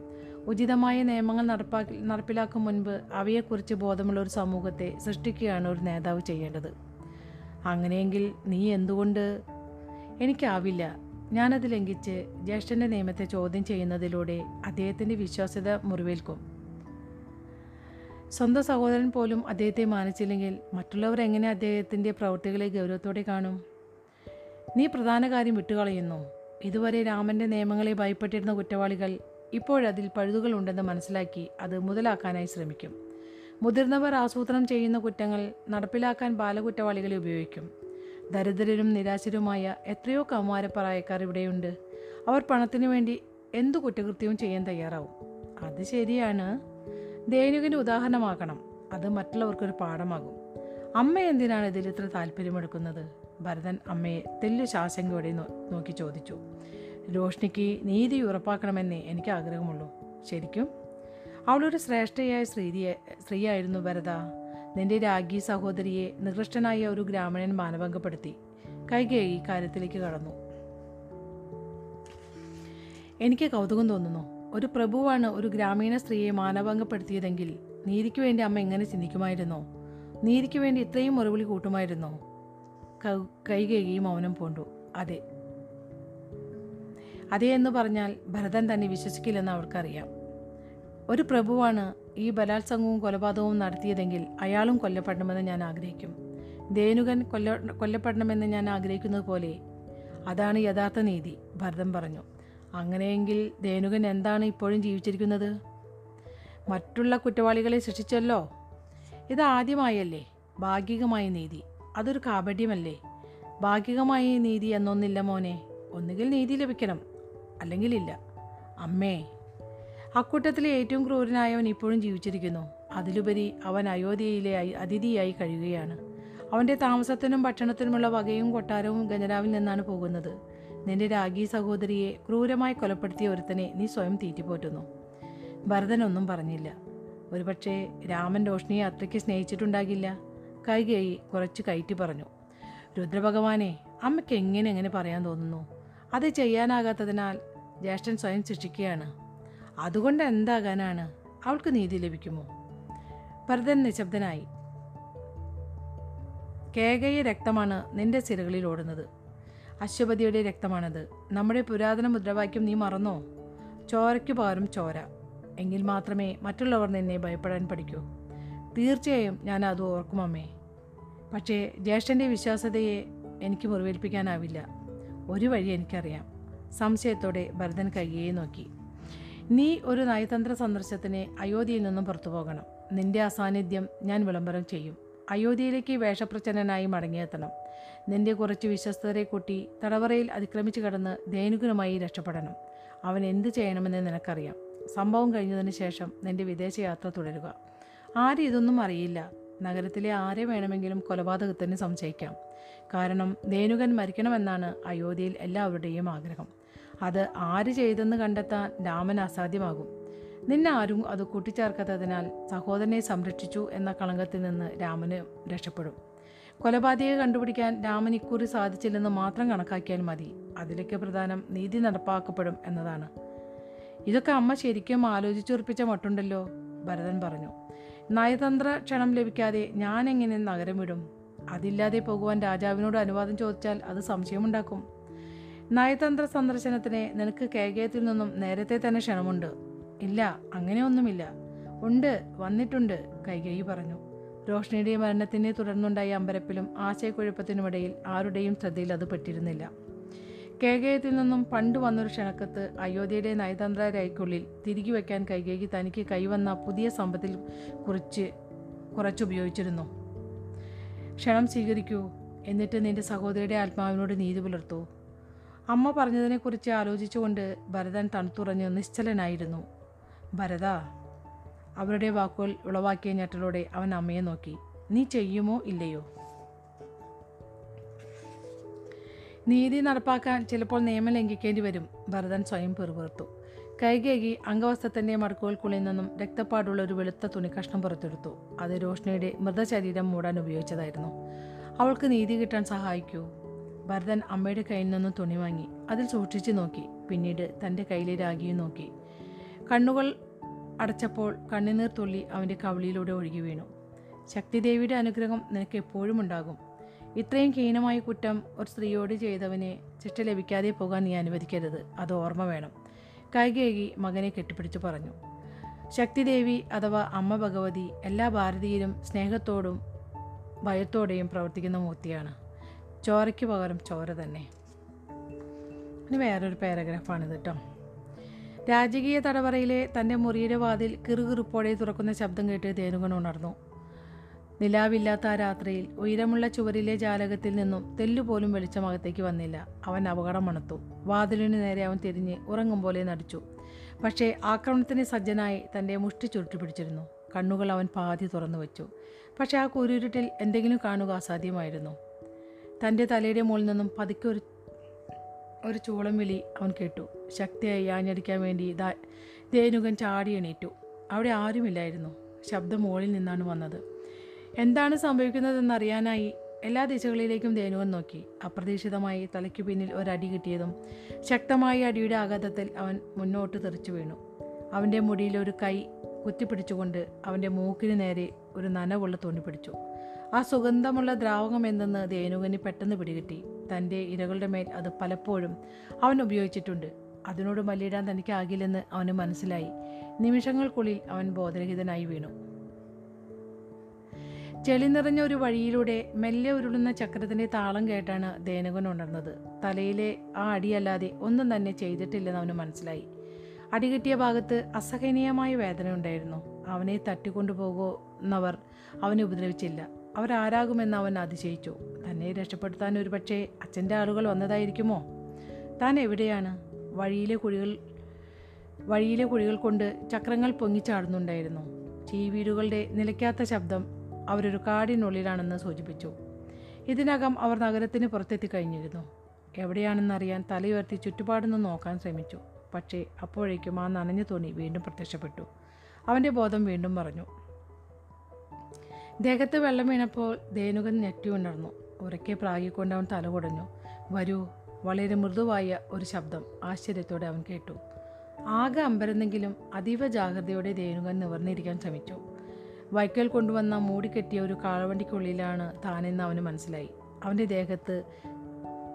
ഉചിതമായ നിയമങ്ങൾ നടപ്പാക്കി നടപ്പിലാക്കും മുൻപ് അവയെക്കുറിച്ച് ബോധമുള്ള ഒരു സമൂഹത്തെ സൃഷ്ടിക്കുകയാണ് ഒരു നേതാവ് ചെയ്യേണ്ടത്. അങ്ങനെയെങ്കിൽ നീ എന്തുകൊണ്ട്? എനിക്കാവില്ല. ഞാനത് ലംഘിച്ച് ജ്യേഷ്ഠന്റെ നിയമത്തെ ചോദ്യം ചെയ്യുന്നതിലൂടെ അദ്ദേഹത്തിന്റെ വിശ്വാസ്യത മുറിവേൽക്കും. സ്വന്തം സഹോദരൻ പോലും അദ്ദേഹത്തെ മാനിച്ചില്ലെങ്കിൽ മറ്റുള്ളവർ എങ്ങനെ അദ്ദേഹത്തിന്റെ പ്രവൃത്തികളെ ഗൗരവത്തോടെ കാണും? നീ പ്രധാന കാര്യം വിട്ടുകളയുന്നു. ഇതുവരെ രാമന്റെ നിയമങ്ങളെ ഭയപ്പെട്ടിരുന്ന കുറ്റവാളികൾ ഇപ്പോഴതിൽ പഴുതുകളുണ്ടെന്ന് മനസ്സിലാക്കി അത് മുതലാക്കാനായി ശ്രമിക്കും. മുതിർന്നവർ ആസൂത്രണം ചെയ്യുന്ന കുറ്റങ്ങൾ നടപ്പിലാക്കാൻ ബാലകുറ്റവാളികളെ ഉപയോഗിക്കും. ദരിദ്രരും നിരാശരുമായ എത്രയോ കൗമാരപ്രായക്കാർ ഇവിടെയുണ്ട്. അവർ പണത്തിനു വേണ്ടി എന്തു കുറ്റകൃത്യവും ചെയ്യാൻ തയ്യാറാവും. അത് ശരിയാണ്. ധേനുകിന് ഉദാഹരണമാക്കണം അത് മറ്റുള്ളവർക്കൊരു പാഠമാകും. അമ്മ എന്തിനാണ് ഇതിൽ ഇത്ര താല്പര്യമെടുക്കുന്നത്? ഭരതൻ അമ്മയെ തെല്ലു ശാശങ്കയോടെ നോക്കി ചോദിച്ചു. രോഷ്ണിക്ക് നീതി ഉറപ്പാക്കണമെന്നേ എനിക്ക് ആഗ്രഹമുള്ളൂ ശരിക്കും? അവളൊരു ശ്രേഷ്ഠയായ സ്ത്രീ സ്ത്രീയായിരുന്നു ഭരത. നിന്റെ രാഗി സഹോദരിയെ നികൃഷ്ടനായ ഒരു ഗ്രാമീണൻ മാനഭംഗപ്പെടുത്തി. കൈകേയി കാര്യത്തിലേക്ക് കടന്നു. എനിക്ക് കൗതുകം തോന്നുന്നു. ഒരു പ്രഭുവാണ് ഒരു ഗ്രാമീണ സ്ത്രീയെ മാനഭംഗപ്പെടുത്തിയതെങ്കിൽ നീതിക്ക് വേണ്ടി അമ്മ എങ്ങനെ ചിന്തിക്കുമായിരുന്നോ? നീതിക്ക് വേണ്ടി ഇത്രയും മുറവിളി കൂട്ടുമായിരുന്നോ. കൈകേയി മൗനം പൂണ്ടു. അതെ. അതെ എന്ന് പറഞ്ഞാൽ ഭരതൻ തന്നെ വിശ്വസിക്കില്ലെന്ന് അവർക്കറിയാം. ഒരു പ്രഭുവാണ് ഈ ബലാത്സംഗവും കൊലപാതകവും നടത്തിയതെങ്കിൽ അയാളും കൊല്ലപ്പെടണമെന്ന് ഞാൻ ആഗ്രഹിക്കും. ദേനുകൻ കൊല്ല കൊല്ലപ്പെടണമെന്ന് ഞാൻ ആഗ്രഹിക്കുന്നത് പോലെ അതാണ് യഥാർത്ഥ നീതി ഭരതൻ പറഞ്ഞു. അങ്ങനെയെങ്കിൽ ദേനുകൻ എന്താണ് ഇപ്പോഴും ജീവിച്ചിരിക്കുന്നത്? മറ്റുള്ള കുറ്റവാളികളെ ശിക്ഷിച്ചല്ലോ? ഇത് ആദ്യമായല്ലേ? ഭാഗികമായ നീതി. അതൊരു കാപട്യമല്ലേ? ഭാഗികമായ നീതി എന്നൊന്നില്ല മോനെ. ഒന്നുകിൽ നീതി ലഭിക്കണം അല്ലെങ്കിൽ ഇല്ല. അമ്മേ അക്കൂട്ടത്തിലെ ഏറ്റവും ക്രൂരനായവൻ ഇപ്പോഴും ജീവിച്ചിരിക്കുന്നു. അതിലുപരി അവൻ അയോധ്യയിലെ അയി- അതിഥിയായി കഴിയുകയാണ്. അവന്റെ താമസത്തിനും ഭക്ഷണത്തിനുമുള്ള വകയും കൊട്ടാരവും ഗജരാവിൽ നിന്നാണ് പോകുന്നത്. നിന്റെ രാഗി സഹോദരിയെ ക്രൂരമായി കൊലപ്പെടുത്തിയ ഒരുത്തനെ നീ സ്വയം തീറ്റിപ്പോറ്റുന്നു. ഭരതനൊന്നും പറഞ്ഞില്ല. ഒരുപക്ഷെ രാമൻ രോഷ്ണിയെ അത്രയ്ക്ക് സ്നേഹിച്ചിട്ടുണ്ടാകില്ല. കൈകൈ കുറച്ച് കയറ്റി പറഞ്ഞു. രുദ്രഭഗവാനെ അമ്മയ്ക്ക് എങ്ങനെ എങ്ങനെ പറയാൻ തോന്നുന്നു? അത് ചെയ്യാനാകാത്തതിനാൽ ജ്യേഷ്ഠൻ സ്വയം ശിക്ഷിക്കുകയാണ്. അതുകൊണ്ട് എന്താകാനാണ് അവൾക്ക് നീതി ലഭിക്കുമോ? ഭരതൻ നിശബ്ദനായി. കേകയ രക്തമാണ് നിന്റെ സിരകളിൽ ഓടുന്നത്. അശ്വപതിയുടെ രക്തമാണത്. നമ്മുടെ പുരാതന മുദ്രാവാക്യം നീ മറന്നോ? ചോരയ്ക്കു പകരം ചോര. എങ്കിൽ മാത്രമേ മറ്റുള്ളവർ നിന്നെ ഭയപ്പെടാൻ പഠിക്കൂ. തീർച്ചയായും ഞാൻ അത് ഓർക്കും അമ്മേ. പക്ഷേ ജ്യേഷ്ഠന്റെ വിശ്വാസതയെ എനിക്ക് മുറിവേൽപ്പിക്കാനാവില്ല. ഒരു വഴി എനിക്കറിയാം. സംശയത്തോടെ ഭരതൻ കയ്യേ നോക്കി. നീ ഒരു നയതന്ത്ര സന്ദർശനത്തിന് അയോധ്യയിൽ നിന്നും പുറത്തു പോകണം. നിന്റെ അസാന്നിധ്യം ഞാൻ വിളംബരം ചെയ്യും. അയോധ്യയിലേക്ക് വേഷപ്രച്ഛന്നനായി മടങ്ങിയെത്തണം. നിന്റെ കുറച്ച് വിശ്വസ്തരെ കൂട്ടി തടവറയിൽ അതിക്രമിച്ചു കടന്ന് ധേനുകനുമായി രക്ഷപ്പെടണം. അവൻ എന്ത് ചെയ്യണമെന്ന് നിനക്കറിയാം. സംഭവം കഴിഞ്ഞതിന് ശേഷം നിന്റെ വിദേശയാത്ര തുടരുക. ആരും ഇതൊന്നും അറിയില്ല. നഗരത്തിലെ ആരെ വേണമെങ്കിലും കൊലപാതകത്തിന് സംശയിക്കാം. കാരണം ധേനുകൻ മരിക്കണമെന്നാണ് അയോധ്യയിൽ എല്ലാവരുടെയും ആഗ്രഹം. അത് ആര് ചെയ്തെന്ന് കണ്ടെത്താൻ രാമൻ അസാധ്യമാകും. നിന്നെ ആരും അത് കൂട്ടിച്ചേർക്കാത്തതിനാൽ സഹോദരനെ സംരക്ഷിച്ചു എന്ന കളങ്കത്തിൽ നിന്ന് രാമന് രക്ഷപ്പെടും. കൊലപാതകയെ കണ്ടുപിടിക്കാൻ രാമൻ ഇക്കുറി സാധിച്ചില്ലെന്ന് മാത്രം കണക്കാക്കിയാൽ മതി. അതിലൊക്കെ പ്രധാനം നീതി നടപ്പാക്കപ്പെടും എന്നതാണ്. ഇതൊക്കെ അമ്മ ശരിക്കും ആലോചിച്ചുറപ്പിച്ച മട്ടുണ്ടല്ലോ ഭരതൻ പറഞ്ഞു. നയതന്ത്ര ക്ഷണം ലഭിക്കാതെ ഞാൻ എങ്ങനെ നഗരം വിടും അതില്ലാതെ പോകുവാൻ രാജാവിനോട് അനുവാദം ചോദിച്ചാൽ അത് സംശയമുണ്ടാക്കും. നയതന്ത്ര സന്ദർശനത്തിന് നിനക്ക് കേകയത്തിൽ നിന്നും നേരത്തെ തന്നെ ക്ഷണമുണ്ട്. ഇല്ല അങ്ങനെയൊന്നുമില്ല. ഉണ്ട് വന്നിട്ടുണ്ട് കൈകേയി പറഞ്ഞു. റോഷ്നിയുടെ മരണത്തിനെ തുടർന്നുണ്ടായ അമ്പരപ്പിലും ആശയക്കുഴപ്പത്തിനുമിടയിൽ ആരുടെയും ശ്രദ്ധയിൽ അത് പെട്ടിരുന്നില്ല. കേകയത്തിൽ നിന്നും പണ്ട് വന്നൊരു ക്ഷണക്കത്ത് അയോധ്യയുടെ നയതന്ത്ര രൈക്കുള്ളിൽ തിരികെ വയ്ക്കാൻ കൈകേകി തനിക്ക് കൈവന്ന പുതിയ സമ്പത്തിൽ കുറിച്ച് കുറച്ചുപയോഗിച്ചിരുന്നു. ക്ഷണം സ്വീകരിക്കൂ എന്നിട്ട് നിന്റെ സഹോദരിയുടെ ആത്മാവിനോട് നീതി പുലർത്തൂ. അമ്മ പറഞ്ഞതിനെക്കുറിച്ച് ആലോചിച്ചുകൊണ്ട് ഭരതൻ തണുത്തുറഞ്ഞ് നിശ്ചലനായിരുന്നു. ഭരത അവരുടെ വാക്കുകൾ ഉളവാക്കിയ ഞെട്ടലോടെ അവൻ അമ്മയെ നോക്കി. നീ ചെയ്യുമോ ഇല്ലയോ? നീതി നടപ്പാക്കാൻ ചിലപ്പോൾ നിയമം ലംഘിക്കേണ്ടി വരും ഭരതൻ സ്വയം പെറുപുറത്തു. കൈകേകി അംഗവസ്ത്രത്തിന്റെ മടക്കുകൾക്കുള്ളിൽ നിന്നും രക്തപ്പാടുള്ള ഒരു വെളുത്ത തുണിക്കഷ്ണം പുറത്തെടുത്തു. അത് രോഷ്ണിയുടെ മൃതശരീരം മൂടാൻ ഉപയോഗിച്ചതായിരുന്നു. അവൾക്ക് നീതി കിട്ടാൻ സഹായിക്കൂ. ഭരതൻ അമ്മയുടെ കയ്യിൽ നിന്ന് തുണി വാങ്ങി അതിൽ സൂക്ഷിച്ചു നോക്കി. പിന്നീട് തന്റെ കയ്യിലെ രാഖിയും നോക്കി. കണ്ണുകൾ അടച്ചപ്പോൾ കണ്ണുനീർ തുള്ളി അവന്റെ കവിളിയിലൂടെ ഒഴുകി വീണു. ശക്തിദേവിയുടെ അനുഗ്രഹം നിനക്ക് എപ്പോഴും ഉണ്ടാകും. ഇത്രയും ഹീനമായ കുറ്റം ഒരു സ്ത്രീയോട് ചെയ്തവനെ ശിക്ഷ ലഭിക്കാതെ പോകാൻ നീ അനുവദിക്കരുത്. അത് ഓർമ്മ വേണം. കൈകേകി മകനെ കെട്ടിപ്പിടിച്ച് പറഞ്ഞു. ശക്തിദേവി അഥവാ അമ്മ ഭഗവതി എല്ലാ ഭാരതീയരും സ്നേഹത്തോടും ഭയത്തോടെയും പ്രവർത്തിക്കുന്ന മൂർത്തിയാണ്. ചോരയ്ക്ക് പകരം ചോര തന്നെ. ഇനി വേറൊരു പാരഗ്രാഫാണിത് കേട്ടോ രാജകീയ തടവറയിലെ തന്റെ മുറിയുടെ വാതിൽ കിറുകിറുപ്പോടെ തുറക്കുന്ന ശബ്ദം കേട്ട് തേനുകൺ ഉണർന്നു. നിലാവില്ലാത്ത ആ രാത്രിയിൽ ഉയരമുള്ള ചുവരിലെ ജാലകത്തിൽ നിന്നും തെല്ലുപോലും വെളിച്ചമകത്തേക്ക് വന്നില്ല. അവൻ അപകടം മണത്തു. വാതിലിന് നേരെ അവൻ തിരിഞ്ഞ് ഉറങ്ങും പോലെ നടിച്ചു. പക്ഷേ ആക്രമണത്തിന് സജ്ജനായി തന്റെ മുഷ്ടി ചുരുട്ടി പിടിച്ചിരുന്നു. കണ്ണുകൾ അവൻ പാതി തുറന്നു വെച്ചു. പക്ഷേ ആ കുരുരുട്ടിൽ എന്തെങ്കിലും കാണുക അസാധ്യമായിരുന്നു. തന്റെ തലയുടെ മുകളിൽ നിന്നും പതുക്കെ ഒരു ഒരു ചൂളം വിളി അവൻ കേട്ടു. ശക്തിയായി ആഞ്ഞടിക്കാൻ വേണ്ടി ദാ ധേനുകൻ ചാടി എണീറ്റു. അവിടെ ആരുമില്ലായിരുന്നു. ശബ്ദം മുകളിൽ നിന്നാണ് വന്നത്. എന്താണ് സംഭവിക്കുന്നതെന്നറിയാനായി എല്ലാ ദിശകളിലേക്കും ധേനുവൻ നോക്കി. അപ്രതീക്ഷിതമായി തലയ്ക്ക് പിന്നിൽ ഒരടി കിട്ടിയതും ശക്തമായ അടിയുടെ ആഘാതത്തിൽ അവൻ മുന്നോട്ട് തെറിച്ചു വീണു. അവന്റെ മുടിയിൽ ഒരു കൈ കുത്തിപ്പിടിച്ചുകൊണ്ട് അവന്റെ മൂക്കിന് നേരെ ഒരു നനവുള്ള തോണ്ടി പിടിച്ചു. ആ സുഗന്ധമുള്ള ദ്രാവകം എന്തെന്ന് ധേനുവിന് പെട്ടെന്ന് പിടികിട്ടി. തന്റെ ഇരകളുടെ മേൽ അത് പലപ്പോഴും അവൻ ഉപയോഗിച്ചിട്ടുണ്ട്. അതിനോട് മല്ലിടാൻ തനിക്കാകില്ലെന്ന് അവന് മനസ്സിലായി. നിമിഷങ്ങൾക്കുള്ളിൽ അവൻ ബോധരഹിതനായി വീണു. ചെളി നിറഞ്ഞ ഒരു വഴിയിലൂടെ മെല്ലെ ഉരുളുന്ന ചക്രത്തിന്റെ താളം കേട്ടാണ് ദേനകൻ ഉണർന്നത്. തലയിലെ ആ അടിയല്ലാതെ ഒന്നും തന്നെ ചെയ്തിട്ടില്ലെന്ന് അവന് മനസ്സിലായി. അടി കിട്ടിയ ഭാഗത്ത് അസഹനീയമായ വേദന ഉണ്ടായിരുന്നു. അവനെ തട്ടിക്കൊണ്ടുപോകുന്നവർ അവനെ ഉപദ്രവിച്ചില്ല. അവരാരാകുമെന്ന് അവൻ അതിശയിച്ചു തന്നെ രക്ഷപ്പെടുത്താൻ ഒരുപക്ഷെ അച്ഛന്റെ ആളുകൾ വന്നതായിരിക്കുമോ? താൻ എവിടെയാണ്? വഴിയിലെ കുഴികൾ വഴിയിലെ കുഴികൾ കൊണ്ട് ചക്രങ്ങൾ പൊങ്ങിച്ചാടുന്നുണ്ടായിരുന്നു. ചീവീടുകളുടെ നിലയ്ക്കാത്ത ശബ്ദം അവരൊരു കാടിനുള്ളിലാണെന്ന് സൂചിപ്പിച്ചു. ഇതിനകം അവർ നഗരത്തിന് പുറത്തെത്തി കഴിഞ്ഞിരുന്നു എവിടെയാണെന്നറിയാൻ തലയുയർത്തി ചുറ്റുപാടൊന്ന് നോക്കാൻ ശ്രമിച്ചു. പക്ഷേ അപ്പോഴേക്കും ആ നനഞ്ഞ തോണി വീണ്ടും പ്രത്യക്ഷപ്പെട്ടു. അവന്റെ ബോധം വീണ്ടും പറഞ്ഞു ദേഹത്ത് വെള്ളം വീണപ്പോൾ ധേനുകൻ ഞെട്ടി ഉണർന്നു. ഉറക്കെ പ്രാഗിക്കൊണ്ട് അവൻ തല കുടഞ്ഞു. വരൂ വളരെ മൃദുവായ ഒരു ശബ്ദം ആശ്ചര്യത്തോടെ അവൻ കേട്ടു. ആകെ അമ്പരന്നെങ്കിലും അതീവ ജാഗ്രതയോടെ ധേനുകൻ നിവർന്നിരിക്കാൻ ശ്രമിച്ചു. വൈക്കൽ കൊണ്ടുവന്ന മൂടിക്കെട്ടിയ ഒരു കാളവണ്ടിക്കുള്ളിലാണ് താനെന്ന് അവന് മനസ്സിലായി. അവന്റെ ദേഹത്ത്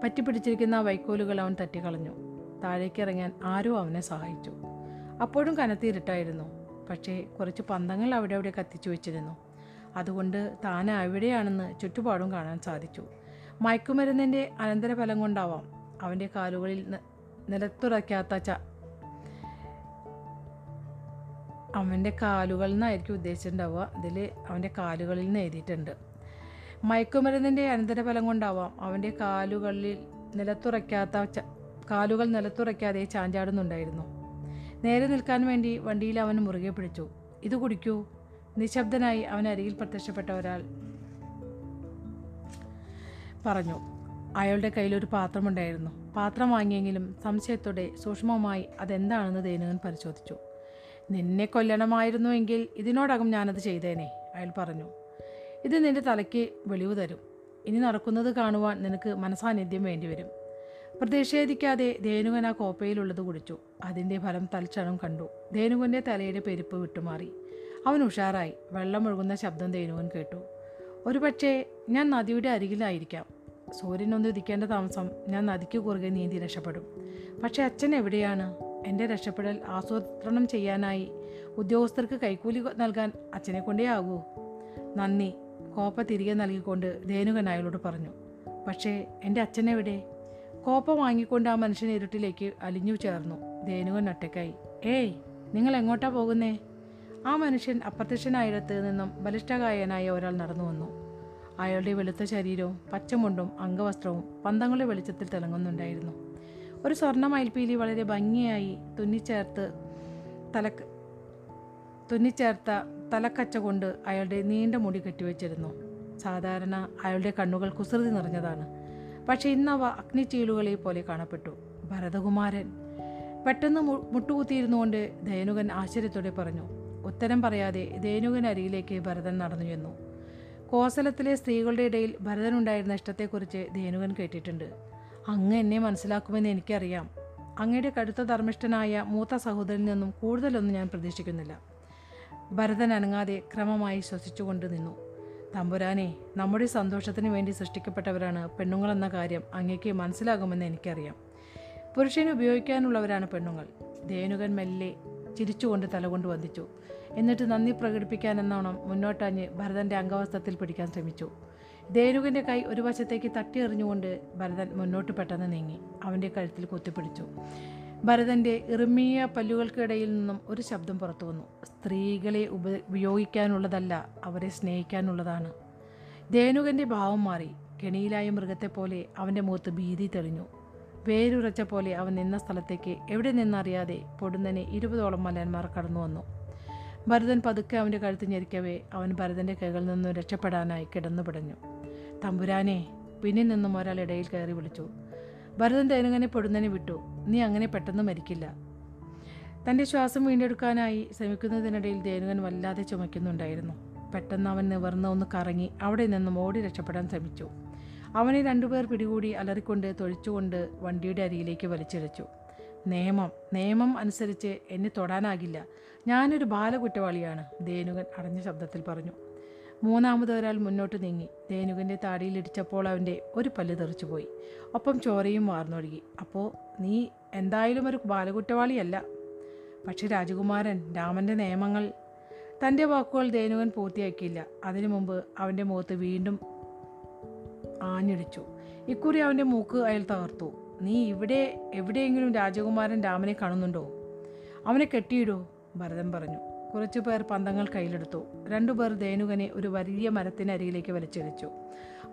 പറ്റിപ്പിടിച്ചിരിക്കുന്ന വൈക്കോലുകൾ അവൻ തട്ടിക്കളഞ്ഞു. താഴേക്ക് ഇറങ്ങാൻ ആരോ അവനെ സഹായിച്ചു. അപ്പോഴും കനത്തിരുട്ടായിരുന്നു. പക്ഷേ കുറച്ച് പന്തങ്ങൾ അവിടെ അവിടെ കത്തിച്ചു വെച്ചിരുന്നു. അതുകൊണ്ട് താൻ എവിടെയാണെന്ന് ചുറ്റുപാടും കാണാൻ സാധിച്ചു. മയക്കുമരുന്നിന്റെ അനന്തരഫലം കൊണ്ടാവാം അവന്റെ കാലുകളിൽ നിലത്തുറയ്ക്കാത്ത ച അവന്റെ കാലുകളിൽ നിന്നായിരിക്കും ഉദ്ദേശിച്ചിട്ടുണ്ടാവുക. ഇതിൽ അവന്റെ കാലുകളിൽ നിന്ന് എഴുതിയിട്ടുണ്ട്. മയക്കുമരുന്നിന്റെ അനന്തരഫലം കൊണ്ടാവാം അവന്റെ കാലുകളിൽ നിലത്തുറയ്ക്കാത്ത ച- കാലുകൾ നിലത്തുറയ്ക്കാതെ ചാഞ്ചാടുന്നുണ്ടായിരുന്നു. നേരെ നിൽക്കാൻ വേണ്ടി വണ്ടിയിൽ അവൻ മുറുകെ പിടിച്ചു. ഇത് കുടിക്കൂ. നിശബ്ദനായി അവൻ അരികിൽ പ്രത്യക്ഷപ്പെട്ട ഒരാൾ പറഞ്ഞു അയാളുടെ കയ്യിലൊരു പാത്രമുണ്ടായിരുന്നു പാത്രം വാങ്ങിയെങ്കിലും സംശയത്തോടെ സൂക്ഷ്മമായി അതെന്താണെന്ന് ദേനുകൻ പരിശോധിച്ചു. നിന്നെ കൊല്ലണമായിരുന്നുവെങ്കിൽ ഇതിനോടകം ഞാനത് ചെയ്തേനെ അയാൾ പറഞ്ഞു. ഇത് നിന്റെ തലയ്ക്ക് വെളിവ് തരും. ഇനി നടക്കുന്നത് കാണുവാൻ നിനക്ക് മനസാന്നിധ്യം വേണ്ടിവരും. പ്രതിഷേധിക്കാതെ ധേനുകൻ ആ കോപ്പയിലുള്ളത് കുടിച്ചു. അതിന്റെ ഫലം തൽക്ഷണം കണ്ടു. ധേനുകന്റെ തലയുടെ പെരുപ്പ് വിട്ടുമാറി. അവൻ ഉഷാറായി. വെള്ളം ഒഴുകുന്ന ശബ്ദം തേനുവൻ കേട്ടു. ഒരുപക്ഷേ ഞാൻ നദിയുടെ അരികിലായിരിക്കാം. സൂര്യനൊന്ന് ഉദിക്കേണ്ട താമസം ഞാൻ നദിക്ക് കുറുകെ നീന്തി രക്ഷപ്പെടും. പക്ഷേ അച്ഛൻ എവിടെയാണ്? എന്റെ രക്ഷപ്പെടൽ ആസൂത്രണം ചെയ്യാനായി ഉദ്യോഗസ്ഥർക്ക് കൈക്കൂലി നൽകാൻ അച്ഛനെ കൊണ്ടേ ആകൂ? നന്ദി. കോപ്പ തിരികെ നൽകിക്കൊണ്ട് ധേനുകൻ അയാളോട് പറഞ്ഞു. പക്ഷേ എന്റെ അച്ഛനെവിടെ കോപ്പ വാങ്ങിക്കൊണ്ട് ആ മനുഷ്യൻ ഇരുട്ടിലേക്ക് അലിഞ്ഞു ചേർന്നു. ധേനുകൻ ഒറ്റയ്ക്കായി. ഏയ് നിങ്ങൾ എങ്ങോട്ടാ പോകുന്നേ? ആ മനുഷ്യൻ അപ്രത്യക്ഷനായിടത്ത് നിന്നും ബലിഷ്ഠകായനായ ഒരാൾ നടന്നു വന്നു. അയാളുടെ വെളുത്ത ശരീരവും പച്ചമുണ്ടും അംഗവസ്ത്രവും പന്തങ്ങളുടെ വെളിച്ചത്തിൽ തിളങ്ങുന്നുണ്ടായിരുന്നു. ഒരു സ്വർണ മയിൽപ്പീലി വളരെ ഭംഗിയായി തുന്നിച്ചേർത്ത് തലക്ക് തുന്നിച്ചേർത്ത തലക്കച്ച കൊണ്ട് അയാളുടെ നീണ്ട മുടി കെട്ടിവെച്ചിരുന്നു. സാധാരണ അയാളുടെ കണ്ണുകൾ കുസൃതി നിറഞ്ഞതാണ്. പക്ഷേ ഇന്നവ അഗ്നിച്ചീലുകളെ പോലെ കാണപ്പെട്ടു. ഭരതകുമാരൻ പെട്ടെന്ന് മുട്ടുകുത്തിയിരുന്നു മുട്ടുകുത്തിയിരുന്നുകൊണ്ട് ദയനുകൻ ആശ്ചര്യത്തോടെ പറഞ്ഞു ഉത്തരം പറയാതെ ധേനുകൻ അരികിലേക്ക് ഭരതൻ നടന്നു ചെന്നു. കോസലത്തിലെ സ്ത്രീകളുടെ ഇടയിൽ ഭരതനുണ്ടായിരുന്ന ഇഷ്ടത്തെക്കുറിച്ച് ധേനുകൻ കേട്ടിട്ടുണ്ട്. അങ്ങ് എന്നെ മനസ്സിലാക്കുമെന്ന് എനിക്കറിയാം. അങ്ങയുടെ കടുത്ത ധർമ്മിഷ്ഠനായ മൂത്ത സഹോദരനിൽ നിന്നും കൂടുതലൊന്നും ഞാൻ പ്രതീക്ഷിക്കുന്നില്ല. ഭരതൻ അനങ്ങാതെ ക്രമമായി ശ്വസിച്ചുകൊണ്ട് നിന്നു. തമ്പുരാനെ നമ്മുടെ സന്തോഷത്തിന് വേണ്ടി സൃഷ്ടിക്കപ്പെട്ടവരാണ് പെണ്ണുങ്ങളെന്ന കാര്യം അങ്ങേക്ക് മനസ്സിലാകുമെന്ന് എനിക്കറിയാം. പുരുഷന് ഉപയോഗിക്കാനുള്ളവരാണ് പെണ്ണുങ്ങൾ. ധേനുകൻ മെല്ലെ ചിരിച്ചുകൊണ്ട് തലകൊണ്ട് വന്ദിച്ചു. എന്നിട്ട് നന്ദി പ്രകടിപ്പിക്കാനെന്നോണം മുന്നോട്ടാഞ്ഞ് ഭരതന്റെ അംഗവസ്ത്രത്തിൽ പിടിക്കാൻ ശ്രമിച്ചു. ദേനുകന്റെ കൈ ഒരു വശത്തേക്ക് തട്ടി എറിഞ്ഞുകൊണ്ട് ഭരതൻ മുന്നോട്ട് പെട്ടെന്ന് നീങ്ങി. അവന്റെ കഴുത്തിൽ കുത്തിപ്പിടിച്ചു. ഭരതന്റെ ഇറുമിയ പല്ലുകൾക്കിടയിൽ നിന്നും ഒരു ശബ്ദം പുറത്തു വന്നു. സ്ത്രീകളെ ഉപ ഉപയോഗിക്കാനുള്ളതല്ല അവരെ സ്നേഹിക്കാനുള്ളതാണ്. ദേനുകന്റെ ഭാവം മാറി. കെണിയിലായ മൃഗത്തെപ്പോലെ അവന്റെ മുഖത്ത് ഭീതി തെളിഞ്ഞു. വേരുറച്ച പോലെ അവൻ നിന്ന സ്ഥലത്തേക്ക് എവിടെ നിന്നറിയാതെ പൊടുന്നനെ ഇരുപതോളം മലയന്മാർ കടന്നു വന്നു. ഭരതൻ പതുക്കെ അവന്റെ കഴുത്ത് ഞെരിക്കവേ. അവൻ ഭരതന്റെ കൈകളിൽ നിന്നും രക്ഷപ്പെടാനായി കിടന്നു പിടഞ്ഞു. തമ്പുരാനെ പിന്നിൽ നിന്നും ഒരാൾ ഇടയിൽ കയറി വിളിച്ചു. ഭരതൻ തേനങ്ങനെ പൊടുന്നതിനെ വിട്ടു. നീ അങ്ങനെ പെട്ടെന്ന് മരിക്കില്ല. തന്റെ ശ്വാസം വീണ്ടെടുക്കാനായി ശ്രമിക്കുന്നതിനിടയിൽ ദേനുകൻ വല്ലാതെ ചുമയ്ക്കുന്നുണ്ടായിരുന്നു. പെട്ടെന്ന് അവൻ നിവർന്ന് ഒന്ന് കറങ്ങി അവിടെ നിന്നും ഓടി രക്ഷപ്പെടാൻ ശ്രമിച്ചു. അവനെ രണ്ടുപേർ പിടികൂടി അലറിക്കൊണ്ട് തൊഴിച്ചുകൊണ്ട് വണ്ടിയുടെ അരിയിലേക്ക് വലിച്ചിഴച്ചു. നിയമം നിയമം അനുസരിച്ച് എന്നെ തൊടാനാകില്ല. ഞാനൊരു ബാലകുറ്റവാളിയാണ് ദേനുകൻ അടഞ്ഞ ശബ്ദത്തിൽ പറഞ്ഞു. മൂന്നാമത് ഒരാൾ മുന്നോട്ട് നീങ്ങി. ദേനുകന്റെ താടിയിലിടിച്ചപ്പോൾ അവന്റെ ഒരു പല്ല് തെറിച്ചുപോയി. ഒപ്പം ചോരയും വാർന്നൊഴുകി. അപ്പോൾ നീ എന്തായാലും ഒരു ബാലകുറ്റവാളിയല്ല? പക്ഷേ രാജകുമാരൻ രാമന്റെ നിയമങ്ങൾ തന്റെ വാക്കുകൾ ദേനുകൻ പൂർത്തിയാക്കിയില്ല. അതിനു മുമ്പ് അവന്റെ മുഖത്ത് വീണ്ടും ആഞ്ഞിടിച്ചു. ഇക്കുറി അവന്റെ മൂക്ക് അയാൾ തകർത്തു. നീ ഇവിടെ എവിടെയെങ്കിലും രാജകുമാരൻ രാമനെ കാണുന്നുണ്ടോ? അവനെ കെട്ടിയിടൂ. ഭരതൻ പറഞ്ഞു. കുറച്ചു പേർ പന്തങ്ങൾ കയ്യിലെടുത്തു. രണ്ടുപേർ ദേനുകനെ ഒരു വലിയ മരത്തിനരികിലേക്ക് വലിച്ചിഴച്ചു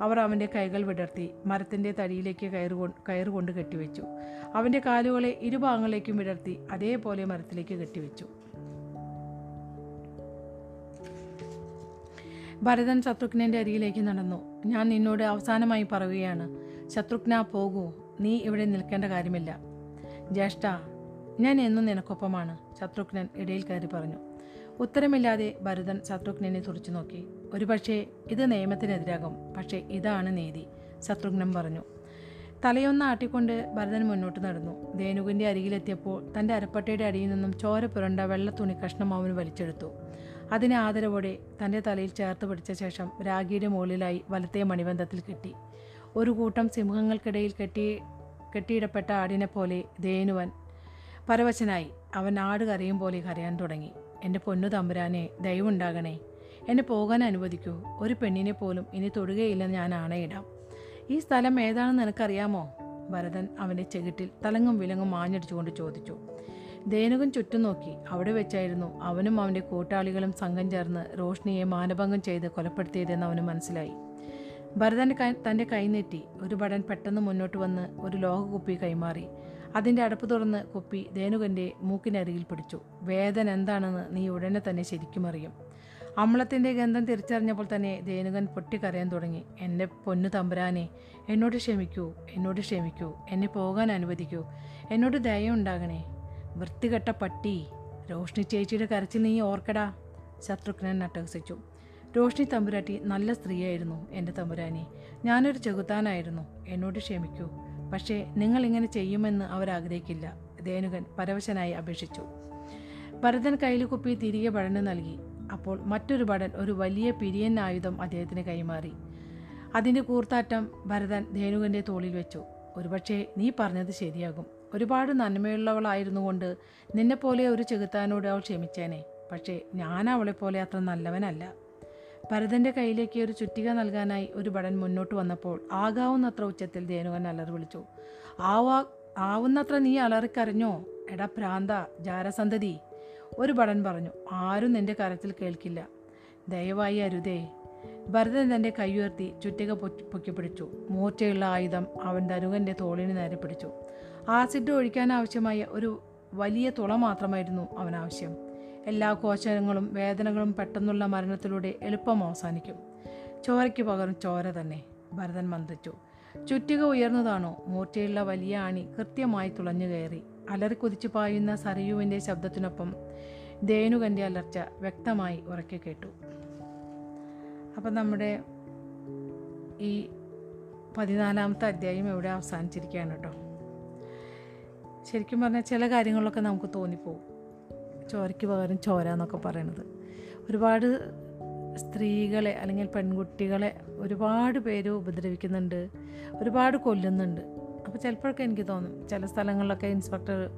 അവർ അവന്റെ കൈകൾ വിടർത്തി മരത്തിന്റെ തടിയിലേക്ക് കയറുകൊ കയറുകൊണ്ട് കെട്ടിവെച്ചു. അവന്റെ കാലുകളെ ഇരുഭാഗങ്ങളിലേക്കും വിടർത്തി അതേപോലെ മരത്തിലേക്ക് കെട്ടിവെച്ചു. ഭരതൻ ശത്രുഘ്നന്റെ അരികിലേക്ക് നടന്നു. ഞാൻ നിന്നോട് അവസാനമായി പറയുകയാണ്. ശത്രുഘ്ന പോകൂ. നീ ഇവിടെ നിൽക്കേണ്ട കാര്യമില്ല. ജ്യേഷ്ഠ ഞാൻ എന്നും നിനക്കൊപ്പമാണ്. ശത്രുഘ്നൻ ഇടയിൽ കയറി പറഞ്ഞു ഉത്തരമില്ലാതെ ഭരതൻ ശത്രുഘ്നനെ തുറച്ചു നോക്കി. ഒരുപക്ഷേ ഇത് നിയമത്തിനെതിരാകും. പക്ഷേ ഇതാണ് നീതി ശത്രുഘ്നൻ പറഞ്ഞു. തലയൊന്ന് ആട്ടിക്കൊണ്ട് ഭരതൻ മുന്നോട്ട് നടന്നു. ധേനുവിന്റെ അരികിലെത്തിയപ്പോൾ തന്റെ അരപ്പട്ടയുടെ അടിയിൽ നിന്നും ചോര പുരണ്ട വെള്ള തുണി കഷ്ണം അവൻ വലിച്ചെടുത്തു. അതിനെ ആദരവോടെ തന്റെ തലയിൽ ചേർത്ത് പിടിച്ച ശേഷം രാഗിയുടെ മുകളിലായി വലത്തെ മണിബന്ധത്തിൽ കെട്ടി. ഒരു കൂട്ടം സിംഹങ്ങൾക്കിടയിൽ കെട്ടി കെട്ടിയിടപ്പെട്ട ആടിനെ പോലെ ധേനുവൻ പരവശനായി അവൻ ആട് കരയും പോലെ കരയാൻ തുടങ്ങി. എന്റെ പൊന്നു തമ്പുരാനെ ദയവുണ്ടാകണേ. എന്നെ പോകാൻ അനുവദിക്കൂ. ഒരു പെണ്ണിനെ പോലും ഇനി തൊടുകയില്ലെന്ന് ഞാൻ ആണയിടാം. ഈ സ്ഥലം ഏതാണെന്ന് നിനക്കറിയാമോ? ഭരതൻ അവന്റെ ചെകിട്ടിൽ തലങ്ങും വിലങ്ങും മാഞ്ഞടിച്ചുകൊണ്ട് ചോദിച്ചു. ദേനുകൻ ചുറ്റും നോക്കി. അവിടെ വെച്ചായിരുന്നു അവനും അവന്റെ കൂട്ടാളികളും സംഘം ചേർന്ന് റോഷ്നിയെ മാനഭംഗം ചെയ്ത് കൊലപ്പെടുത്തിയതെന്ന് അവന് മനസ്സിലായി. ഭരതന്റെ തന്റെ കൈ നീട്ടി. ഒരു ഭടൻ പെട്ടെന്ന് മുന്നോട്ട് വന്ന് ഒരു ലോഹകുപ്പി കൈമാറി. അതിന്റെ അടുപ്പ് തുറന്ന് കുപ്പി ധേനുകന്റെ മൂക്കിനരികിൽ പിടിച്ചു. വേദന എന്താണെന്ന് നീ ഉടനെ തന്നെ ശരിക്കും അറിയും. അമ്ലത്തിന്റെ ഗന്ധം തിരിച്ചറിഞ്ഞപ്പോൾ തന്നെ ധേനുകൻ പൊട്ടിക്കരയാൻ തുടങ്ങി. എന്റെ പൊന്നു തമ്പുരാനെ എന്നോട് ക്ഷമിക്കൂ എന്നോട് ക്ഷമിക്കൂ എന്നെ പോകാൻ അനുവദിക്കൂ എന്നോട് ദയുണ്ടാകണേ വൃത്തികെട്ട പട്ടി രോഷ്ണി ചേച്ചിയുടെ കരച്ചിൽ നീ ഓർക്കടാ ശത്രുഘ്നൻ അട്ടഹസിച്ചു. രോഷ്ണി തമ്പുരാട്ടി നല്ല സ്ത്രീയായിരുന്നു എന്റെ തമ്പുരാനെ. ഞാനൊരു ചെകുത്താനായിരുന്നു. എന്നോട് ക്ഷമിക്കൂ പക്ഷേ നിങ്ങൾ ഇങ്ങനെ ചെയ്യുമെന്ന് അവരാഗ്രഹിക്കില്ല. ധേനുകൻ പരവശനായി അപേക്ഷിച്ചു. ഭരതൻ കയ്യിൽ കുപ്പി തിരികെ ഭടന് നൽകി. അപ്പോൾ മറ്റൊരു ഭടൻ ഒരു വലിയ പിരിയൻ ആയുധം അദ്ദേഹത്തിന് കൈമാറി. അതിന്റെ കൂർത്താറ്റം ഭരതൻ ധേനുകന്റെ തോളിൽ വെച്ചു. ഒരുപക്ഷേ നീ പറഞ്ഞത് ശരിയാകും. ഒരുപാട് നന്മയുള്ളവളായിരുന്നു കൊണ്ട് നിന്നെപ്പോലെ ഒരു ചെകുത്താനോട് അവൾ ക്ഷമിച്ചേനെ. പക്ഷേ ഞാൻ അവളെപ്പോലെ അത്ര നല്ലവനല്ല. ഭരതന്റെ കയ്യിലേക്ക് ഒരു ചുറ്റിക നൽകാനായി ഒരു ഭടൻ മുന്നോട്ട് വന്നപ്പോൾ ആകാവുന്നത്ര ഉച്ചത്തിൽ ദേനുകൻ അലറി വിളിച്ചു ആവാ ആവുന്നത്ര നീ അലറിക്കരഞ്ഞോ? എടാ പ്രാന്ത ജാരസന്തതി. ഒരു ഭടൻ പറഞ്ഞു ആരും നിന്റെ കരത്തിൽ കേൾക്കില്ല. ദയവായി അരുതേ. ഭരതൻ തന്റെ കൈയുയർത്തി ചുറ്റിക പൊക്കി പിടിച്ചു. മൂർച്ചയുള്ള ആയുധം അവൻ ധനുകന്റെ തോളിന് നേരെ പിടിച്ചു. ആസിഡ് ഒഴിക്കാൻ ആവശ്യമായ ഒരു വലിയ തുള മാത്രമായിരുന്നു അവൻ ആവശ്യം എല്ലാ കോശങ്ങളും വേദനകളും പെട്ടെന്നുള്ള മരണത്തിലൂടെ എളുപ്പം അവസാനിക്കും. ചോരയ്ക്ക് പകരം ചോര തന്നെ ഭരതൻ മന്ദിച്ചു ചുറ്റിക ഉയർന്നതാണോ? മൂർച്ചയുള്ള വലിയ ആണി കൃത്യമായി തുളഞ്ഞു കയറി. അലറിക്കുതിച്ചു പായുന്ന സരയുവിന്റെ ശബ്ദത്തിനൊപ്പം ദേനുകന്റെ അലർച്ച വ്യക്തമായി ഉറക്കി കേട്ടു. അപ്പം നമ്മുടെ ഈ പതിനാലാമത്തെ അധ്യായം ഇവിടെ അവസാനിച്ചിരിക്കുകയാണ് കേട്ടോ. ശരിക്കും പറഞ്ഞാൽ ചില കാര്യങ്ങളൊക്കെ നമുക്ക് തോന്നിപ്പോവും. ചോരയ്ക്ക് പകരം ചോര എന്നൊക്കെ പറയണത്. ഒരുപാട് സ്ത്രീകളെ അല്ലെങ്കിൽ പെൺകുട്ടികളെ ഒരുപാട് പേര് ഉപദ്രവിക്കുന്നുണ്ട് ഒരുപാട് കൊല്ലുന്നുണ്ട്. അപ്പോൾ ചിലപ്പോഴൊക്കെ എനിക്ക് തോന്നും ചില സ്ഥലങ്ങളിലൊക്കെ ഇൻസ്പെക്ടർ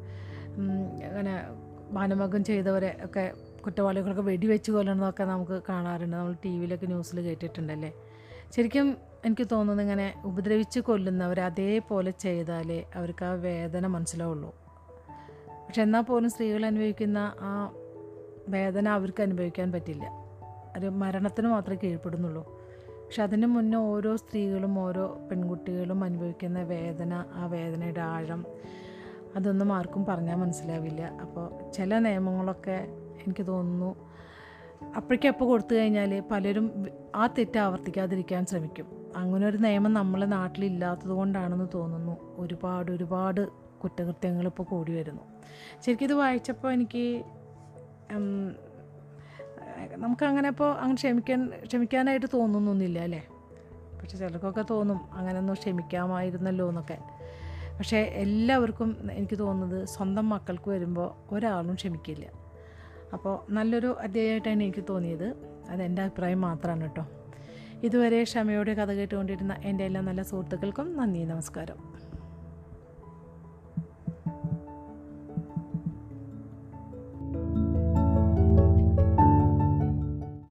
അങ്ങനെ മാനമകം ചെയ്തവരെ ഒക്കെ കുറ്റവാളികളൊക്കെ വെടിവെച്ച് കൊല്ലണതൊക്കെ നമുക്ക് കാണാറുണ്ട്. നമ്മൾ ടി വിയിലൊക്കെ ന്യൂസിൽ കേട്ടിട്ടുണ്ടല്ലേ? ശരിക്കും എനിക്ക് തോന്നുന്നു ഇങ്ങനെ ഉപദ്രവിച്ച് കൊല്ലുന്നവർ അതേപോലെ ചെയ്താലേ അവർക്ക് ആ വേദന മനസ്സിലാവുള്ളൂ. പക്ഷെ എന്നാൽ പോലും സ്ത്രീകൾ അനുഭവിക്കുന്ന ആ വേദന അവർക്ക് അനുഭവിക്കാൻ പറ്റില്ല. ഒരു മരണത്തിന് മാത്രമേ കീഴ്പ്പെടുന്നുള്ളൂ. പക്ഷെ അതിന് മുന്നേ ഓരോ സ്ത്രീകളും ഓരോ പെൺകുട്ടികളും അനുഭവിക്കുന്ന വേദന ആ വേദനയുടെ ആഴം അതൊന്നും ആർക്കും പറഞ്ഞാൽ മനസ്സിലാവില്ല. അപ്പോൾ ചില നിയമങ്ങളൊക്കെ എനിക്ക് തോന്നുന്നു അപ്പോഴേക്കപ്പോൾ കൊടുത്തു കഴിഞ്ഞാൽ പലരും ആ തെറ്റ് ആവർത്തിക്കാതിരിക്കാൻ ശ്രമിക്കും. അങ്ങനെ ഒരു നിയമം നമ്മളെ നാട്ടിലില്ലാത്തത് കൊണ്ടാണെന്ന് തോന്നുന്നു. ഒരുപാട് ഒരുപാട് കുറ്റകൃത്യങ്ങൾ ഇപ്പോൾ കൂടി വരുന്നു. ശരിക്കും ഇത് വായിച്ചപ്പോൾ എനിക്ക് നമുക്കങ്ങനെ ഇപ്പോൾ അങ്ങനെ ക്ഷമിക്കാൻ ക്ഷമിക്കാനായിട്ട് തോന്നുന്നൊന്നുമില്ല അല്ലേ? പക്ഷെ ചിലർക്കൊക്കെ തോന്നും അങ്ങനെയൊന്നും ക്ഷമിക്കാമായിരുന്നല്ലോ എന്നൊക്കെ. പക്ഷേ എല്ലാവർക്കും എനിക്ക് തോന്നുന്നത് സ്വന്തം മക്കൾക്ക് വരുമ്പോൾ ഒരാളും ക്ഷമിക്കില്ല. അപ്പോൾ നല്ലൊരു അധ്യായമായിട്ടാണ് എനിക്ക് തോന്നിയത്. അതെന്റെ അഭിപ്രായം മാത്രമാണ് കേട്ടോ. ഇതുവരെ ക്ഷമയോടെ കഥ കേട്ടുകൊണ്ടിരുന്ന എന്റെ എല്ലാ നല്ല സുഹൃത്തുക്കൾക്കും നന്ദി നമസ്കാരം.